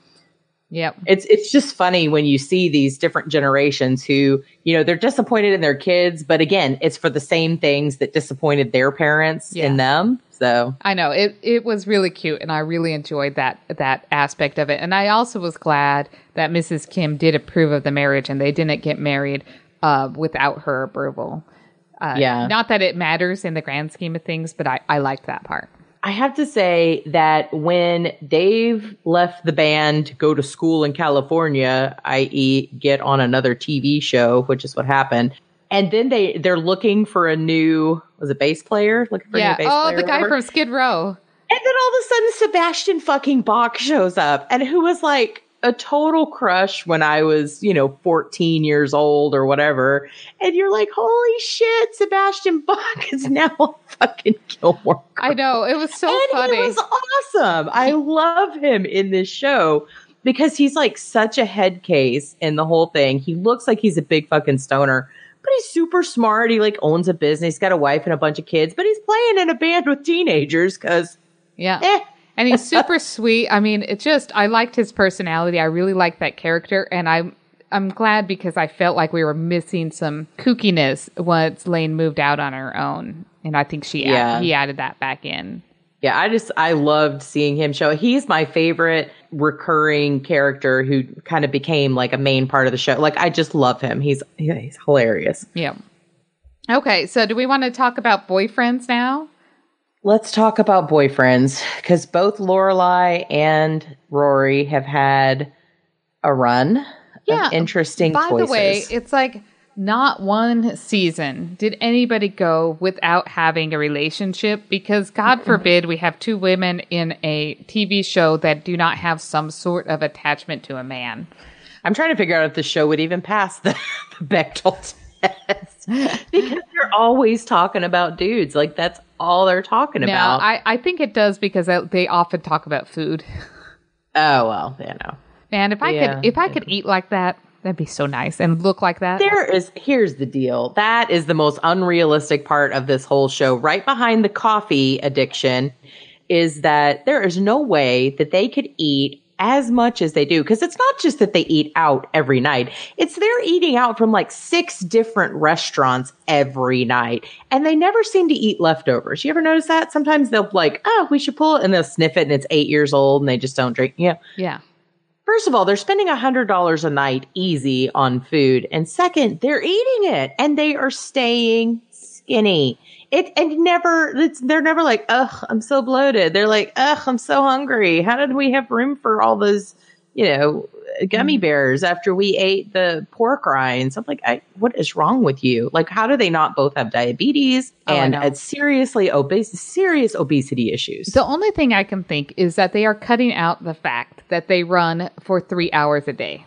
S3: Yep.
S2: It's it's just funny when you see these different generations who, you know, they're disappointed in their kids, but again, it's for the same things that disappointed their parents
S3: Yeah.
S2: in them. So
S3: I know it. It was really cute, and I really enjoyed that that aspect of it. And I also was glad that Mrs. Kim did approve of the marriage, and they didn't get married uh, without her approval. Uh,
S2: Yeah.
S3: Not that it matters in the grand scheme of things, but I I liked that part.
S2: I have to say that when Dave left the band to go to school in California, i.e., get on another TV show, which is what happened, and then they they're looking for a new was it bass player? Looking for a
S3: yeah.
S2: new bass
S3: Oh,
S2: player
S3: Oh,
S2: the
S3: guy from Skid Row.
S2: And then all of a sudden, Sebastian fucking Bach shows up, and who was like a total crush when I was, you know, 14 years old or whatever. And you're like, holy shit, Sebastian Bach is now a fucking Gilmore.
S3: I know it was so
S2: and
S3: funny.
S2: It was awesome. I love him in this show because he's like such a head case in the whole thing. He looks like he's a big fucking stoner. But he's super smart. He like owns a business. He's got a wife and a bunch of kids. But he's playing in a band with teenagers because
S3: yeah.
S2: eh,
S3: and he's super sweet. I mean, it just I liked his personality. I really liked that character, and I'm I'm glad because I felt like we were missing some kookiness once Lane moved out on her own, and I think she
S2: Yeah.
S3: he added that back in.
S2: Yeah, I just I loved seeing him show. He's my favorite recurring character who kind of became like a main part of the show. Like I just love him. He's he's hilarious.
S3: Yeah. Okay, so do we want to talk about boyfriends now?
S2: Let's talk about boyfriends because both Lorelai and Rory have had a run
S3: Yeah,
S2: of interesting
S3: By
S2: choices.
S3: the way, it's like not one season did anybody go without having a relationship because God forbid we have two women in a TV show that do not have some sort of attachment to a man.
S2: I'm trying to figure out if the show would even pass the, the Bechdel test because they're always talking about dudes. Like that's all they're talking about.
S3: I, I think it does because they often talk about food.
S2: oh well, you know.
S3: Man, if I
S2: Yeah,
S3: could if I could eat like that, that'd be so nice and look like that.
S2: There is here's the deal. That is the most unrealistic part of this whole show. Right behind the coffee addiction is that there is no way that they could eat as much as they do because it's not just that they eat out every night. It's they're eating out from like six different restaurants every night and they never seem to eat leftovers. You ever notice that? Sometimes they'll like, "Oh, we should pull it." and they'll sniff it and it's 8 years old and they just don't drink. Yeah.
S3: yeah.
S2: First of all, they're spending a hundred dollars a night easy on food, and second, they're eating it and they are staying skinny. It and never, it's, they're never like, ugh, I'm so bloated. They're like, ugh, I'm so hungry. How did we have room for all those, you know, gummy bears after we ate the pork rinds? I'm like, I, what is wrong with you? Like, how do they not both have diabetes
S3: Oh,
S2: and uh, seriously obese, serious obesity issues?
S3: The only thing I can think is that they are cutting out the fact that they run for three hours a day.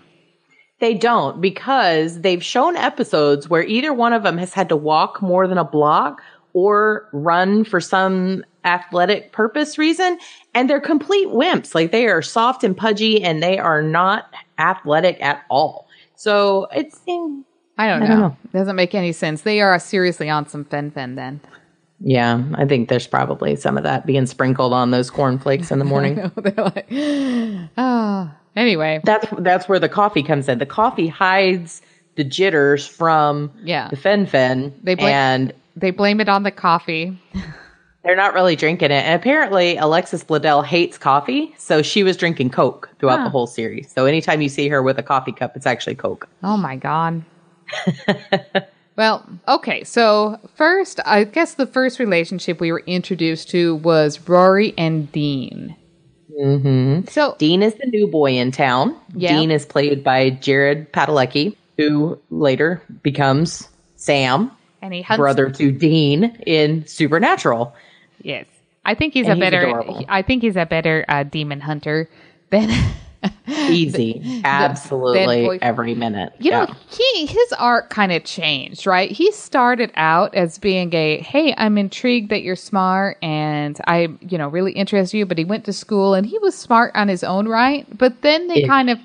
S2: They don't because they've shown episodes where either one of them has had to walk more than a block or run for some athletic purpose reason. And they're complete wimps. Like they are soft and pudgy and they are not athletic at all. So it's,
S3: I don't
S2: I
S3: know.
S2: don't know.
S3: Doesn't make any sense. They are seriously on some fen-phen then.
S2: yeah, I think there's probably some of that being sprinkled on those cornflakes in the morning.
S3: They're like, ah. Anyway,
S2: that's, that's where the coffee comes in. The coffee hides the jitters from
S3: Yeah.
S2: the fen-phen
S3: They blame-
S2: and
S3: they blame it on the coffee.
S2: They're not really drinking it. And apparently, Alexis Bledel hates coffee. So she was drinking Coke throughout
S3: Huh.
S2: the whole series. So anytime you see her with a coffee cup, it's actually Coke.
S3: Oh my god. well, okay. So first, I guess the first relationship we were introduced to was Rory and Dean. Mm-hmm. So
S2: Dean is the new boy in town.
S3: Yeah.
S2: Dean is played by Jared Padalecki, who later becomes Sam,
S3: and he
S2: brother to Dean in Supernatural.
S3: Yes, I think he's
S2: And
S3: a
S2: he's
S3: better.
S2: adorable.
S3: I think he's a better uh, demon hunter than.
S2: Easy. Absolutely. every minute.
S3: You
S2: Yeah.
S3: know, he his arc kind of changed, right? He started out as being a, "Hey, I'm intrigued that you're smart and I, you know, really interest you." But he went to school and he was smart on his own right. But then they kind of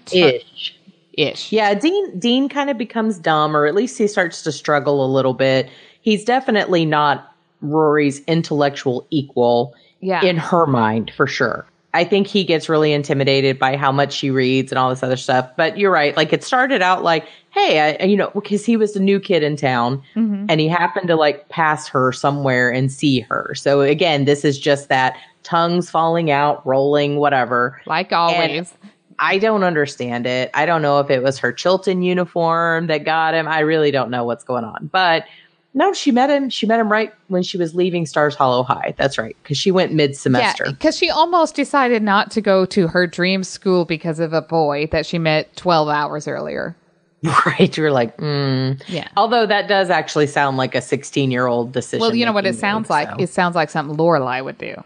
S2: Ish. Yeah, Dean Dean kind of becomes dumb, or at least he starts to struggle a little bit. He's definitely not Rory's intellectual equal
S3: Yeah.
S2: in her mind, for sure. I think he gets really intimidated by how much she reads and all this other stuff. But you're right. Like it started out like, hey, I, you know, because he was a new kid in town
S3: Mm-hmm.
S2: and he happened to like pass her somewhere and see her. So again, this is just that tongues falling out, rolling, whatever.
S3: Like always.
S2: I don't understand it. I don't know if it was her Chilton uniform that got him. I really don't know what's going on. But no, she met him. She met him right when she was leaving Stars Hollow High. That's right. Because she went mid
S3: yeah,
S2: semester.
S3: because she almost decided not to go to her dream school because of a boy that she met 12 hours earlier.
S2: right. You're like, mm.
S3: Yeah.
S2: Although that does actually sound like a 16 year old decision.
S3: Well, you know what it sounds
S2: move,
S3: like?
S2: so.
S3: It sounds like something Lorelai would do.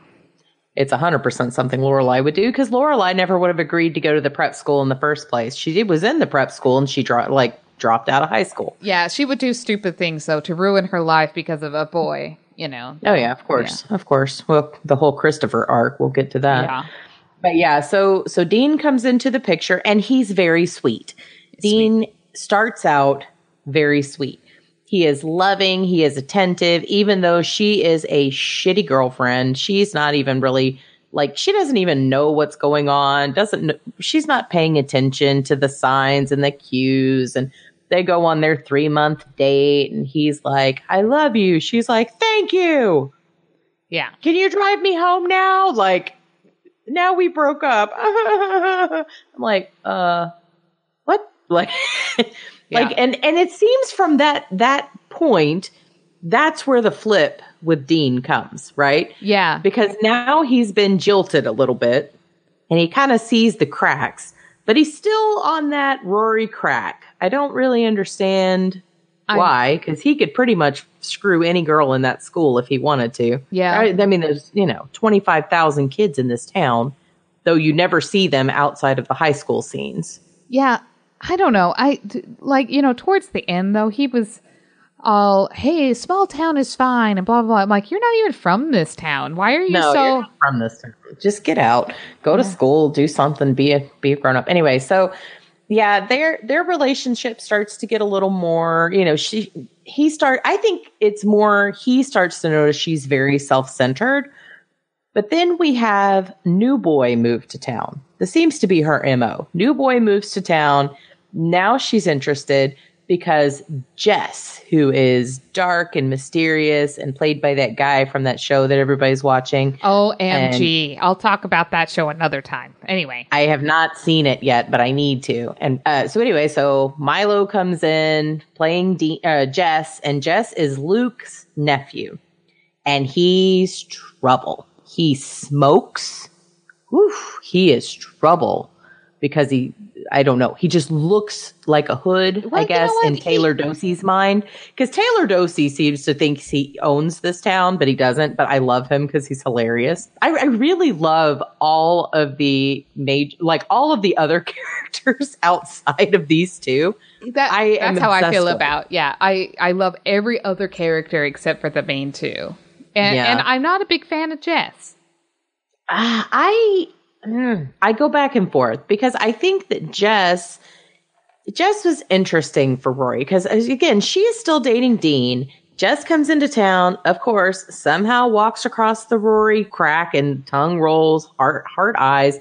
S2: It's 100% something Lorelai would do because Lorelai never would have agreed to go to the prep school in the first place. She did, was in the prep school and she dro- like dropped out of high school.
S3: Yeah, she would do stupid things though to ruin her life because of a boy. You know.
S2: Oh yeah, of course, of course. Well, the whole Christopher arc, we'll get to that.
S3: Yeah.
S2: But yeah, so so Dean comes into the picture and he's very sweet. Dean starts out very sweet. He is loving, he is attentive, even though she is a shitty girlfriend. She's not even really like she doesn't even know what's going on. Doesn't she's not paying attention to the signs and the cues and they go on their 3 month date and he's like, "I love you." She's like, "Thank you."
S3: Yeah.
S2: can you drive me home now? Like, now we broke up. I'm like, uh, what? Like, like,
S3: Yeah.
S2: and, and it seems from that, that point, that's where the flip with Dean comes, right?
S3: Yeah.
S2: Because now he's been jilted a little bit and he kind of sees the cracks, but he's still on that Rory crack. I don't really understand why, because he could pretty much screw any girl in that school if he wanted to.
S3: Yeah.
S2: I, I mean, there's, you know, 25,000 kids in this town, though you never see them outside of the high school scenes.
S3: Yeah, I don't know. I like you know towards the end though he was all hey small town is fine and blah blah. blah. I'm like you're not even from this town. Why are you
S2: No,
S3: so?
S2: from this town. Just get out, go to school, do something, be a be a grown up. Anyway, so yeah, their their relationship starts to get a little more. You know, she he start. I think it's more. He starts to notice she's very self centered. But then we have New Boy move to town. This seems to be her MO. New Boy moves to town. Now she's interested because Jess, who is dark and mysterious and played by that guy from that show that everybody's watching,
S3: Omg! I'll talk about that show another time. Anyway,
S2: I have not seen it yet, but I need to. And uh, so anyway, so Milo comes in playing De- uh, Jess, and Jess is Luke's nephew, and he's trouble. He smokes. Whew, he is trouble because he. I don't know. He just looks like a hood,
S3: Well,
S2: I
S3: you
S2: guess,
S3: know what?
S2: in
S3: He-
S2: Taylor Dosey's mind. Because Taylor Dosey seems to think he owns this town, but he doesn't. But I love him because he's hilarious. I, I really love all of the major, like all of the other characters outside of these two.
S3: that
S2: I
S3: that's how I feel
S2: with
S3: about. Yeah, I I love every other character except for the main two, and
S2: Yeah.
S3: and I'm not a big fan of Jess.
S2: Ah, I mm, I go back and forth because I think that Jess Jess was interesting for Rory because again she is still dating Dean. Jess comes into town, of course, somehow walks across the Rory crack and tongue rolls, heart heart eyes,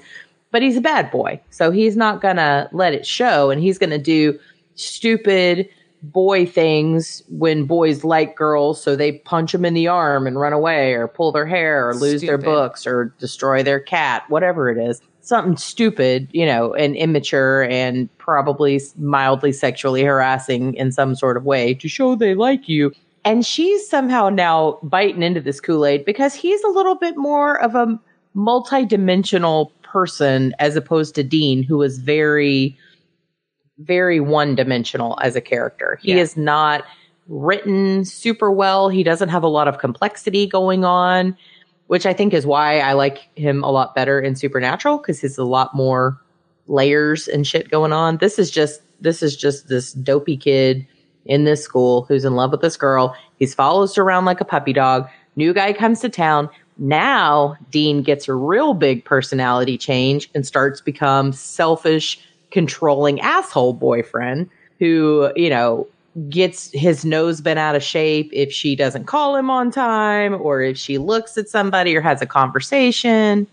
S2: but he's a bad boy, so he's not gonna let it show, and he's gonna do stupid boy things when boys like girls, so they punch them in the arm and run away, or pull their hair, or lose their books, or destroy their cat, whatever it is. Something stupid, you know, and immature and probably mildly sexually harassing in some sort of way to show they like you. And she's somehow now biting into this Kool Aid because he's a little bit more of a multi-dimensional person as opposed to Dean, who is very, very one-dimensional as a character. He
S3: Yeah.
S2: is not written super well. He doesn't have a lot of complexity going on, which I think is why I like him a lot better in Supernatural because he's a lot more layers and shit going on. This is just this is just this dopey kid in this school who's in love with this girl. He's follows around like a puppy dog. New guy comes to town. Now Dean gets a real big personality change and starts become selfish, controlling asshole boyfriend who, you know, gets his nose bent out of shape if she doesn't call him on time or if she looks at somebody or has a conversation.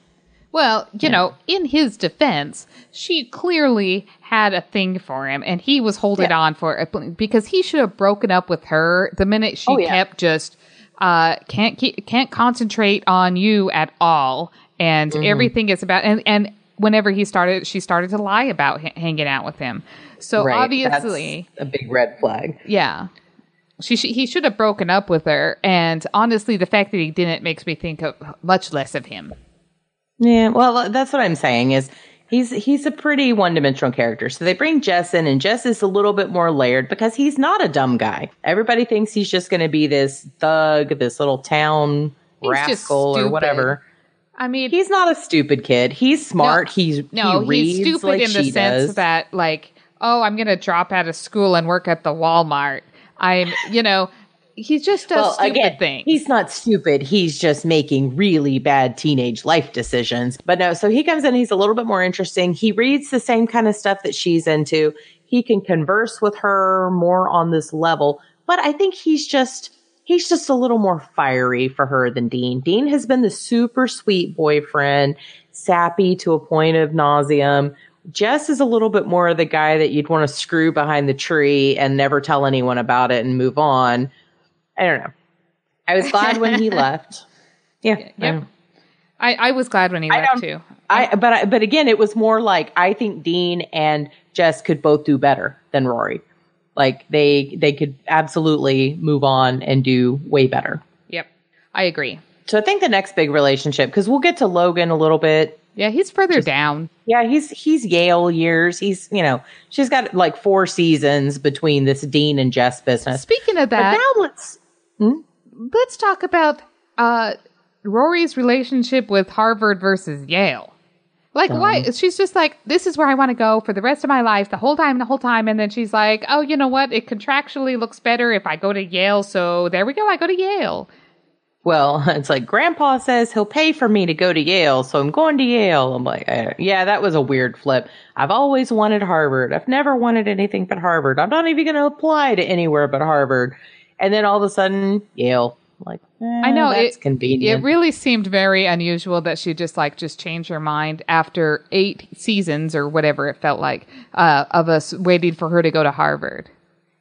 S3: Well, you know, in his defense, she clearly had a thing for him and he was holding
S2: Yeah.
S3: on for it because he should have broken up with her the minute she
S2: Oh, yeah.
S3: kept just uh can't keep, can't concentrate on you at all and
S2: Mm-hmm.
S3: everything is about and and whenever he started she started to lie about h- hanging out with him. So
S2: Right,
S3: obviously,
S2: that's a big red flag.
S3: yeah. She sh- he should have broken up with her and honestly the fact that he didn't makes me think of much less of him.
S2: Yeah, well, uh, that's what I'm saying is he's he's a pretty one-dimensional character. So they bring Jess in, and Jess is a little bit more layered because he's not a dumb guy. Everybody thinks he's just going to be this thug, this little town
S3: He's
S2: rascal or whatever.
S3: I mean,
S2: He's not a stupid kid. He's smart.
S3: No,
S2: he's
S3: no,
S2: he reads
S3: he's stupid
S2: like
S3: in the sense
S2: does.
S3: that like, oh, I'm gonna drop out of school and work at the Walmart. I'm, you know, he's just does
S2: well,
S3: stupid
S2: again,
S3: things.
S2: he's not stupid. He's just making really bad teenage life decisions. But no, so he comes in, he's a little bit more interesting. He reads the same kind of stuff that she's into. He can converse with her more on this level. But I think he's just he's just a little more fiery for her than Dean. Dean has been the super sweet boyfriend, sappy to a point of nauseum. Jess is a little bit more of the guy that you'd want to screw behind the tree and never tell anyone about it and move on. I don't know. I was glad when he left. Yeah. I
S3: Yep. I, I was glad when he
S2: I
S3: left too.
S2: I but I, but again, it was more like I think Dean and Jess could both do better than Rory. Like they they could absolutely move on and do way better.
S3: Yep, I agree.
S2: So I think the next big relationship because we'll get to Logan a little bit.
S3: Yeah, he's further down.
S2: Yeah, he's he's Yale years. He's you know she's got like four seasons between this Dean and Jess business.
S3: Speaking of
S2: But
S3: that,
S2: now let's
S3: let's talk about uh, Rory's relationship with Harvard versus Yale. Like, why? She's just like, this is where I want to go for the rest of my life, the whole time, the whole time. And then she's like, oh, you know what? It contractually looks better if I go to Yale. So there we go. I go to Yale.
S2: Well, it's like Grandpa says he'll pay for me to go to Yale, so I'm going to Yale. I'm like, eh, yeah, that was a weird flip. I've always wanted Harvard. I've never wanted anything but Harvard. I'm not even going to apply to anywhere but Harvard. And then all of a sudden, Yale. I'm like, eh,
S3: I know it's
S2: convenient.
S3: It really seemed very unusual that she just like just changed her mind after eight seasons or whatever it felt like uh, of us waiting for her to go to Harvard.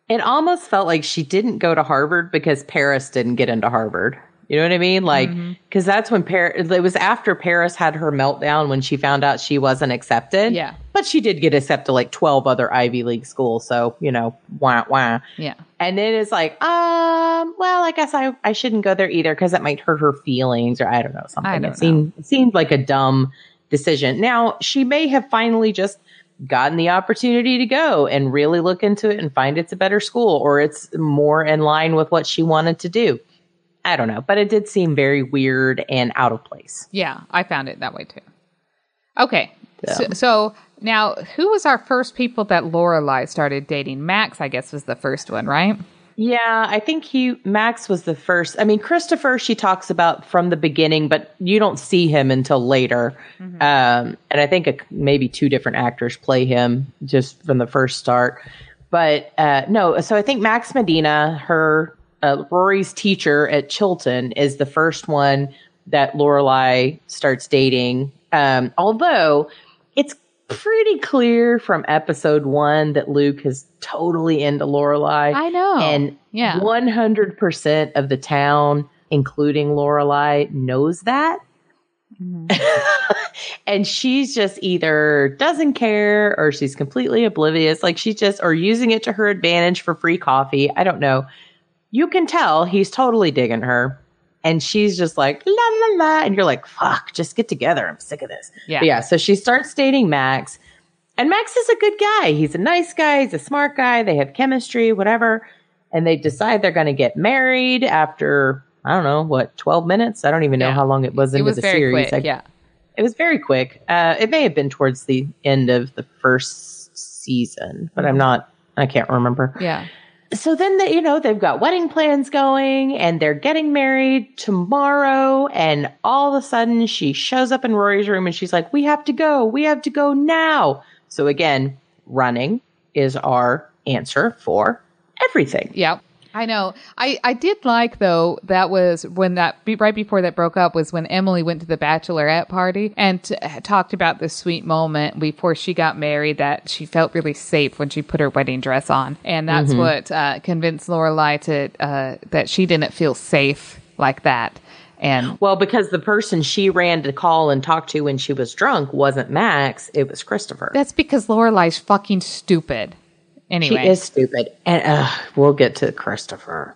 S2: it almost felt like she didn't go to Harvard because Paris didn't get into Harvard. You know what I mean? Like,
S3: Mm-hmm.
S2: because that's when Paris, it was after Paris had her meltdown when she found out she wasn't accepted.
S3: Yeah.
S2: But she did get accepted to like 12 other Ivy League schools. So, you know, wah, wah.
S3: Yeah.
S2: And then it's like, um, well, I guess I, I shouldn't go there either because it might hurt her feelings or I don't know, something.
S3: I don't
S2: it seemed, it seemed like a dumb decision. Now, she may have finally just gotten the opportunity to go and really look into it and find it's a better school or it's more in line with what she wanted to do. I don't know, but it did seem very weird and out of place.
S3: Yeah, I found it that way too. Okay,
S2: Yeah.
S3: so, so now who was our first people that Lorelai started dating? Max, I guess, was the first one, right?
S2: Yeah, I think he Max was the first. I mean, Christopher she talks about from the beginning, but you don't see him until later. Um, and I think a, maybe two different actors play him just from the first start. But uh, no, so I think Max Medina, her uh, Rory's teacher at Chilton, is the first one that Lorelai starts dating. Um, although it's pretty clear from episode one that Luke is totally into Lorelai.
S3: I know.
S2: And
S3: Yeah.
S2: 100% of the town, including Lorelai, knows that. and she's just either doesn't care or she's completely oblivious. Like she's just, or using it to her advantage for free coffee. I don't know. You can tell he's totally digging her. And she's just like, la, la, la. And you're like, fuck, just get together. I'm sick of this.
S3: Yeah.
S2: But yeah. So she starts dating Max. And Max is a good guy. He's a nice guy. He's a smart guy. They have chemistry, whatever. And they decide they're going to get married after, I don't know, what, 12 minutes? I don't even know how long it was
S3: It
S2: into
S3: was
S2: the
S3: very
S2: series.
S3: quick.
S2: I-
S3: yeah.
S2: It was very quick. Uh, it may have been towards the end of the first season, but I'm not, I can't remember.
S3: Yeah.
S2: So then, they, you know, they've got wedding plans going and they're getting married tomorrow. And all of a sudden she shows up in Rory's room and she's like, we have to go. We have to go now. So again, running is our answer for everything.
S3: Yep. I know. I, I did like though that was when that right before that broke up was when Emily went to the bachelorette party and t- talked about this sweet moment before she got married that she felt really safe when she put her wedding dress on, and that's
S2: Mm-hmm.
S3: what uh, convinced Lorelai to uh, that she didn't feel safe like that. And
S2: Well, because the person she ran to call and talk to when she was drunk wasn't Max, it was Christopher.
S3: that's because Lorelai's fucking stupid. Anyway, she
S2: is stupid, and uh, we'll get to Christopher.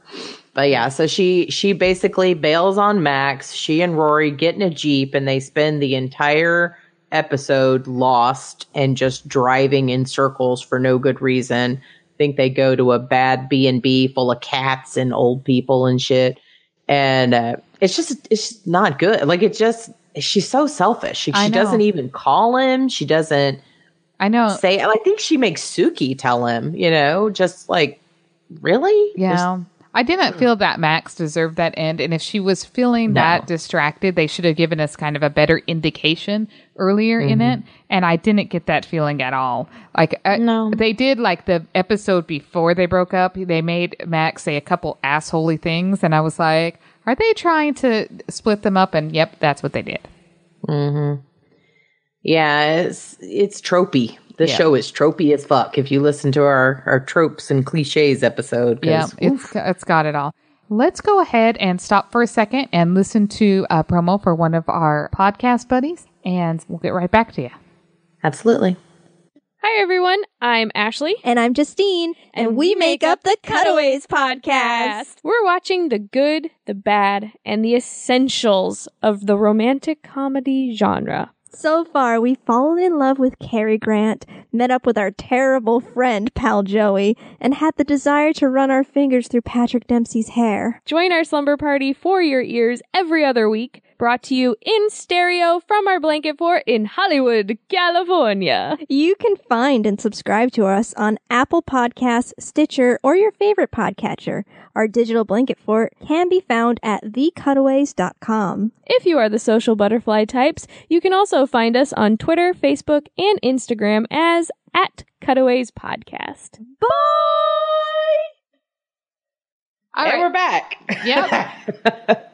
S2: But yeah, so she she basically bails on Max. She and Rory get in a jeep, and they spend the entire episode lost and just driving in circles for no good reason. think they go to a bad B and B full of cats and old people and shit, and uh, it's just it's just not good. Like it just she's so selfish. She, she doesn't even call him. She doesn't
S3: I know.
S2: say I think she makes Sookie tell him, you know, just like really?
S3: Yeah. I didn't feel that Max deserved that end. And if she was feeling
S2: No.
S3: that distracted, they should have given us kind of a better indication earlier in
S2: Mm-hmm.
S3: it. And I didn't get that feeling at all. Like, uh,
S2: No.
S3: they did like the episode before they broke up, they made Max say a couple assholey things. And I was like, are they trying to split them up? And yep, that's what they did.
S2: Yeah, it's it's tropey. This
S3: Yeah.
S2: show is tropey as fuck. If you listen to our our tropes and cliches episode,
S3: Yeah, it's, it's got it all. Let's go ahead and stop for a second and listen to a promo for one of our podcast buddies, and we'll get right back to you.
S2: absolutely.
S4: Hi, everyone. I'm Ashley.
S5: And I'm Justine, and, we make up the Cutaways podcast.
S4: We're watching the good, the bad, and the essentials of the romantic comedy genre.
S5: So far, we've fallen in love with Cary Grant, met up with our terrible friend, pal Joey, and had the desire to run our fingers through Patrick Dempsey's hair.
S4: Join our slumber party for your ears every other week, brought to you in stereo from our blanket fort in Hollywood, California.
S5: You can find and subscribe to us on Apple Podcasts, Stitcher, or your favorite podcatcher. Our digital blanket fort can be found at thecutaways.com.
S4: If you are the social butterfly types, you can also find us on Twitter, Facebook, and Instagram as at Cutaways Podcast.
S3: All
S2: and
S3: right.
S2: we're back.
S3: Yep.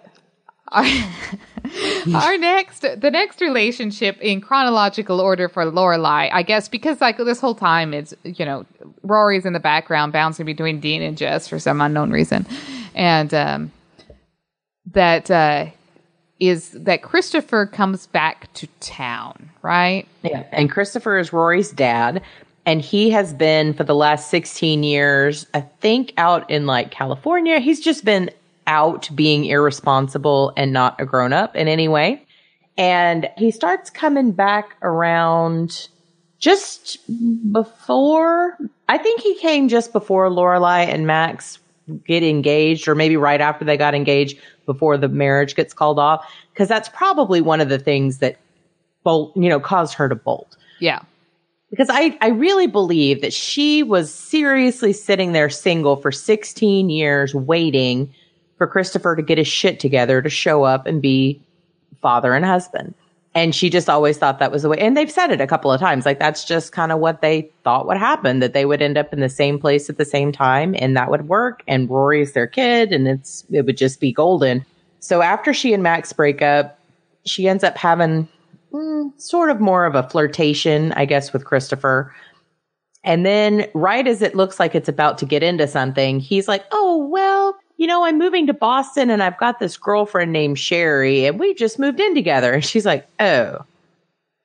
S3: our, our next, the next relationship in chronological order for Lorelai, I guess, because like this whole time it's you know Rory's in the background bouncing between Dean and Jess for some unknown reason, and um, that uh, is that Christopher comes back to town, right?
S2: Yeah. And Christopher is Rory's dad. And he has been for the last 16 years, I think, out in like California. He's just been out being irresponsible and not a grown up in any way. And he starts coming back around just before, I think he came just before Lorelai and Max get engaged, or maybe right after they got engaged before the marriage gets called off. Cause that's probably one of the things that bolt, you know, caused her to bolt
S3: Yeah.
S2: because I, I really believe that she was seriously sitting there single for 16 years waiting for Christopher to get his shit together to show up and be father and husband. And she just always thought that was the way. And they've said it a couple of times. Like that's just kind of what they thought would happen, that they would end up in the same place at the same time and that would work. And Rory's their kid and it's, it would just be golden. So after she and Max break up, she ends up having mm, sort of more of a flirtation, I guess, with Christopher. And then, right as it looks like it's about to get into something, he's like, Oh, well, you know, I'm moving to Boston and I've got this girlfriend named Sherry and we just moved in together. And she's like, Oh,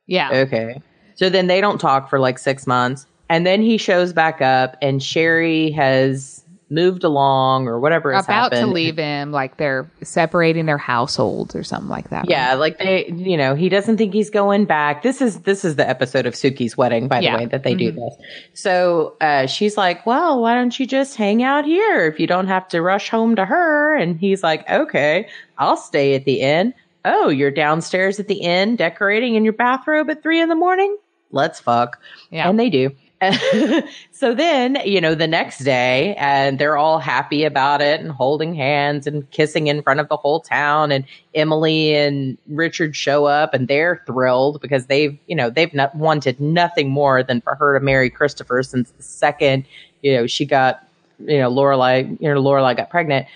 S3: Yeah.
S2: okay. So then they don't talk for like six months. And then he shows back up and Sherry has moved along or whatever
S3: About to leave him, like they're separating their households or something like that.
S2: Yeah, like they, you know, he doesn't think he's going back. This is this is the episode of Sookie's wedding, by
S3: Yeah.
S2: the way, that they do this. So uh, she's like, "Well, why don't you just hang out here if you don't have to rush home to her?" And he's like, "Okay, I'll stay at the inn." Oh, you're downstairs at the inn decorating in your bathrobe at three in the morning. Let's fuck.
S3: Yeah.
S2: And they do. so then, you know, the next day, and they're all happy about it and holding hands and kissing in front of the whole town. And Emily and Richard show up and they're thrilled because they've, you know, they've not wanted nothing more than for her to marry Christopher since the second, you know, she got you know, Lorelai, you know, Lorelai got pregnant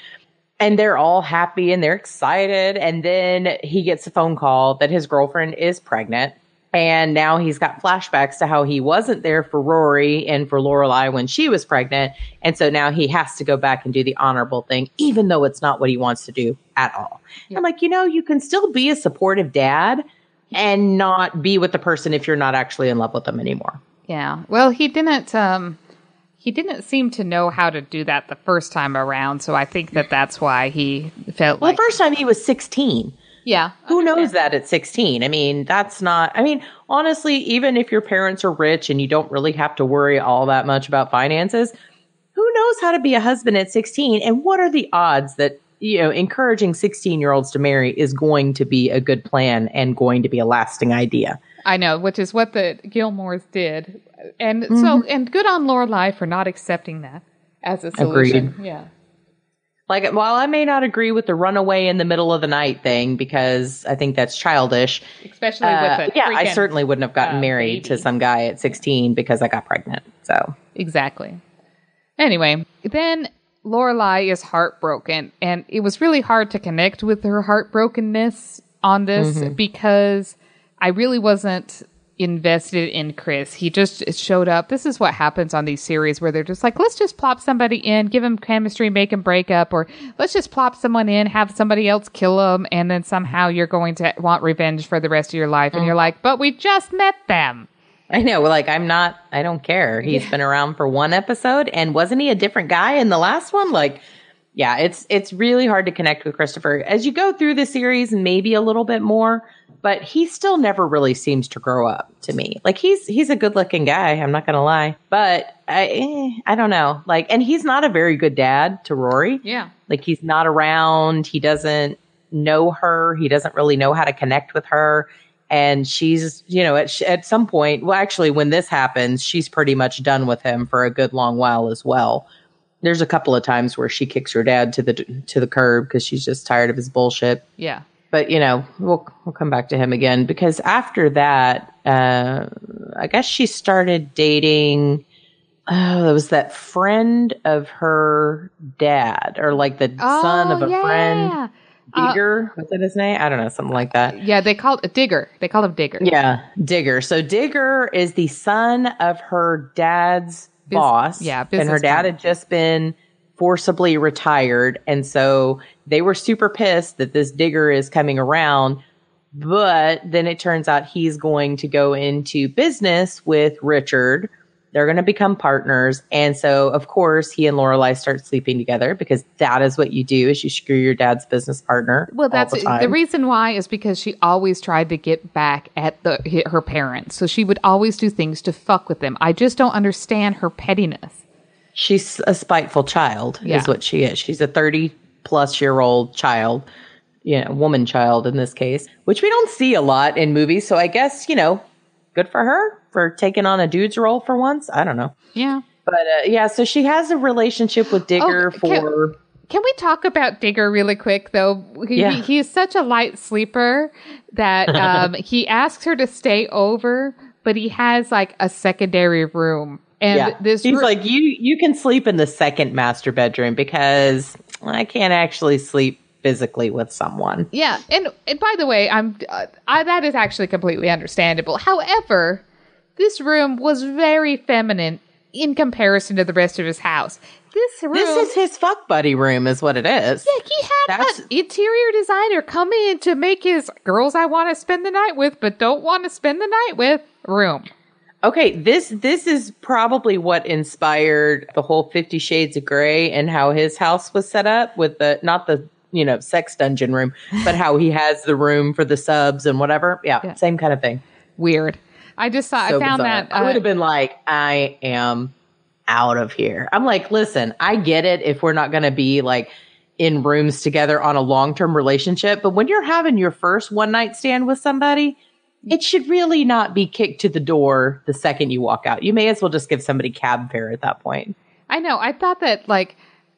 S2: and they're all happy and they're excited. And then he gets a phone call that his girlfriend is pregnant. And now he's got flashbacks to how he wasn't there for Rory and for Lorelai when she was pregnant. And so now he has to go back and do the honorable thing, even though it's not what he wants to do at all. I'm like, you know, you can still be a supportive dad and not be with the person if you're not actually in love with them anymore.
S3: Yeah. Well, he didn't. Um, he didn't seem to know how to do that the first time around, so I think that that's why he felt
S2: Well,
S3: like.
S2: the first time he was 16.
S3: Yeah.
S2: Who knows that at 16? I mean, that's not, I mean, honestly, even if your parents are rich and you don't really have to worry all that much about finances, who knows how to be a husband at 16? And what are the odds that, you know, encouraging 16 year olds to marry is going to be a good plan and going to be a lasting idea?
S3: I know, which is what the Gilmores did, and so mm-hmm. and good on Lorelai for not accepting that as a solution. Yeah.
S2: Like, while I may not agree with the runaway in the middle of the night thing because I think that's childish,
S3: Especially
S2: uh,
S3: with the
S2: yeah, I certainly wouldn't have gotten
S3: uh,
S2: married to some guy at 16 because I got pregnant. So,
S3: Exactly. Anyway, then Lorelai is heartbroken, and it was really hard to connect with her heartbrokenness on this because I really wasn't invested in Chris. He just showed up. This is what happens on these series where they're just like, let's just plop somebody in, give them chemistry, make them break up, or let's just plop someone in, have somebody else kill them, and then somehow you're going to want revenge for the rest of your life. And you're mm. like, but we just met them.
S2: I know, like I'm not I don't care. He's been around for one episode and wasn't he a different guy in the last one? Like yeah, it's it's really hard to connect with Christopher. As you go through the series, maybe a little bit more, but he still never really seems to grow up to me. Like he's he's a good-looking guy, I'm not going to lie. But I eh, I don't know. Like and he's not a very good dad to Rory.
S3: Yeah.
S2: Like he's not around. He doesn't know her. He doesn't really know how to connect with her. And she's, you know, at, at some point, well, actually, when this happens, she's pretty much done with him for a good long while as well. There's a couple of times where she kicks her dad to the to the curb because she's just tired of his bullshit.
S3: Yeah.
S2: But you know, we'll we'll come back to him again because after that, uh, I guess she started dating. Oh, there was that friend of her dad, or like the son of a
S3: Oh,
S2: friend.
S3: yeah. Uh,
S2: Digger, was that his name? I don't know, something like that.
S3: Yeah, they called a Digger. They call him Digger.
S2: Yeah, Digger. So Digger is the son of her dad's boss.
S3: yeah,
S2: and her dad had just been forcibly retired, and so they were super pissed that this Digger is coming around. But then it turns out he's going to go into business with Richard. They're going to become partners, and so of course he and Lorelai start sleeping together because that is what you do: is you screw your dad's business partner.
S3: Well, that's
S2: the,
S3: the, reason why is because she always tried to get back at the her parents. So she would always do things to fuck with them. I just don't understand her pettiness.
S2: She's a spiteful child,
S3: Yeah.
S2: is what she is. She's a 30 plus year old child, you know, woman child in this case, which we don't see a lot in movies. So I guess, you know, good for her for taking on a dude's role for once. I don't know.
S3: Yeah.
S2: But uh, yeah, so she has a relationship with Digger
S3: Oh,
S2: for.
S3: Can we talk about Digger really quick though? He,
S2: Yeah.
S3: he, he is such a light sleeper that um, he asks her to stay over, but he has like a secondary room. And
S2: yeah,
S3: this
S2: he's
S3: roo-
S2: like you. You can sleep in the second master bedroom because I can't actually sleep physically with someone.
S3: Yeah, and, and by the way, I'm uh, I, that is actually completely understandable. However, this room was very feminine in comparison to the rest of his house. This room,
S2: This is his fuck buddy room, is what it is.
S3: yeah, he had
S2: That's-
S3: an interior designer come in to make his girls I want to spend the night with, but don't want to spend the night with room.
S2: Okay, this this is probably what inspired the whole 50 shades of gray and how his house was set up with the not the, you know, sex dungeon room, but how he has the room for the subs and whatever. Yeah,
S3: Yeah.
S2: same kind of thing.
S3: Weird. I just saw.
S2: So
S3: I found
S2: bizarre.
S3: that.
S2: I would
S3: uh,
S2: have been like, I am out of here. I'm like, listen, I get it if we're not going to be like in rooms together on a long term relationship, but when you're having your first one night stand with somebody, it should really not be kicked to the door the second you walk out. You may as well just give somebody cab fare at that point.
S3: I know. I thought that like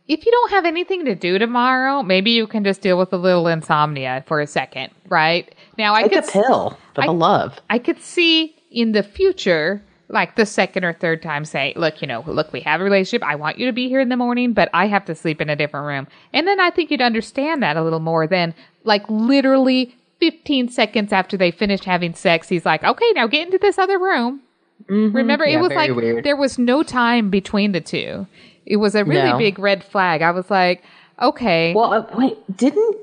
S3: if you don't have anything to do tomorrow, maybe you can just deal with a little insomnia for a second, right? Now I
S2: Take
S3: could
S2: a pill for
S3: I-
S2: the love.
S3: I could see in the future like the second or third time say, look, you know, look, we have a relationship. I want you to be here in the morning, but I have to sleep in a different room. And then I think you'd understand that a little more than like literally 15 seconds after they finished having sex. He's like, okay, now get into this other room. Remember, it
S2: Mm-hmm. Yeah,
S3: was like
S2: weird.
S3: there was no time between the two. It was a really
S2: No.
S3: big red flag. I was like, okay.
S2: Well, uh, wait, didn't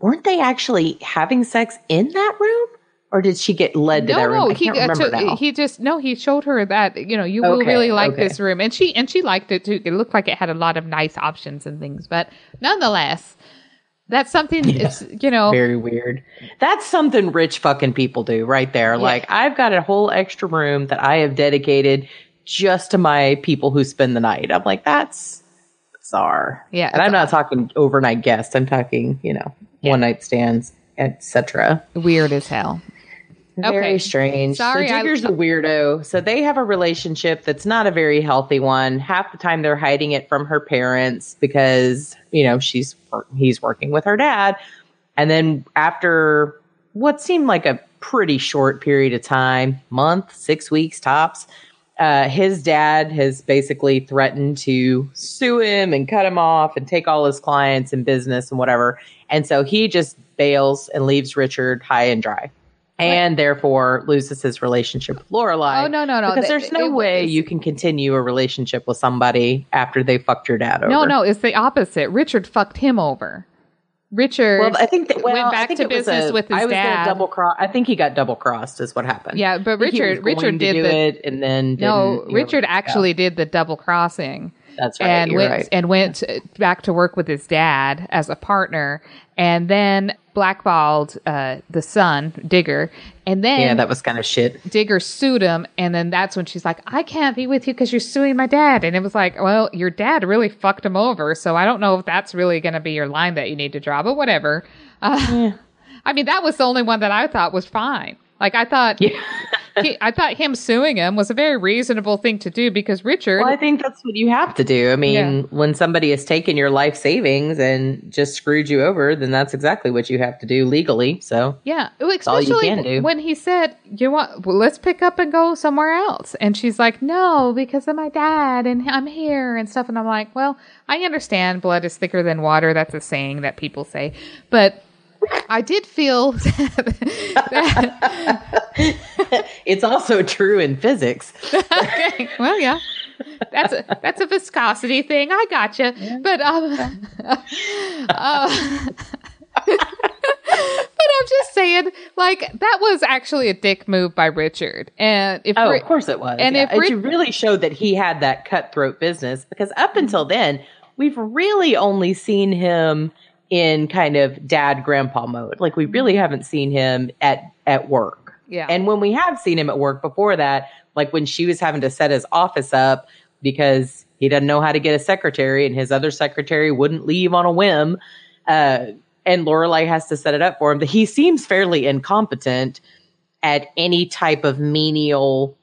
S2: weren't they actually having sex in that room, or did she get led to
S3: no,
S2: that room?
S3: no,
S2: I
S3: he
S2: can't
S3: uh, to-
S2: now.
S3: he just no, he showed her that you know you will really like
S2: okay.
S3: this room, and she and she liked it too. It looked like it had a lot of nice options and things, but nonetheless, that's something. It's you know
S2: Very weird. That's something rich fucking people do right there. Like I've got a whole extra room that I have dedicated just to my people who spend the night. I'm like, that's bizarre.
S3: Yeah,
S2: And I'm not talking overnight guests. I'm talking, you know, one night stands, etc.
S3: weird as hell.
S2: Very
S3: Okay.
S2: strange.
S3: Sorry,
S2: so
S3: I-
S2: Digger's a weirdo. So they have a relationship that's not a very healthy one. Half the time they're hiding it from her parents because, you know, she's he's working with her dad. And then after what seemed like a pretty short period of time, month, 6 weeks tops, uh, his dad has basically threatened to sue him and cut him off and take all his clients and business and whatever. And so he just bails and leaves Richard high and dry. And therefore loses his relationship with Lorelai.
S3: Oh, no, no, no.
S2: Because there's no
S3: it
S2: way
S3: was-
S2: you can continue a relationship with somebody after they fucked your dad over.
S3: No, no, it's the opposite. Richard fucked him over. Richard
S2: Well, I think that well,
S3: went back to business
S2: a-
S3: with his
S2: I was
S3: dad.
S2: double cross. I think he got double crossed. Is what happened.
S3: Yeah, but
S2: I think he
S3: Richard- Richard did the-
S2: it, and then
S3: no,
S2: didn't, you know,
S3: Richard
S2: yeah.
S3: actually did the double crossing.
S2: That's right.
S3: and went
S2: right.
S3: and went back to work with his dad as a partner, and then blackballed uh, the son Digger, and then
S2: yeah, that was kind of shit.
S3: Digger sued him, and then that's when she's like, "I can't be with you because you're suing my dad," and it was like, "Well, your dad really fucked him over, so I don't know if that's really going to be your line that you need to draw, but whatever." Uh, I mean, that was the only one that I thought was fine. Like I thought, he, I thought him suing him was a very reasonable thing to do because Richard,
S2: Well, I think that's what you have to do. I mean,
S3: Yeah.
S2: when somebody has taken your life savings and just screwed you over, then that's exactly what you have to do legally. So
S3: Yeah, well,
S2: all you
S3: especially
S2: can do.
S3: when he said, "You want? Well, let's pick up and go somewhere else," and she's like, "No, because of my dad, and I'm here and stuff." And I'm like, "Well, I understand. Blood is thicker than water. That's a saying that people say, but." I did feel that,
S2: it's also true in physics.
S3: okay, well, yeah, that's a that's a viscosity thing. I gotcha, but um, uh, but I'm just saying, like that was actually a dick move by Richard, and if
S2: Oh, of course it was.
S3: and
S2: yeah.
S3: if
S2: it really showed that he had that cutthroat business because up until then, we've really only seen him in kind of dad grandpa mode. Like we really haven't seen him at at work.
S3: Yeah.
S2: And when we have seen him at work before that, like when she was having to set his office up because he doesn't know how to get a secretary and his other secretary wouldn't leave on a whim. Uh, and Lorelai has to set it up for him. He seems fairly incompetent at any type of menial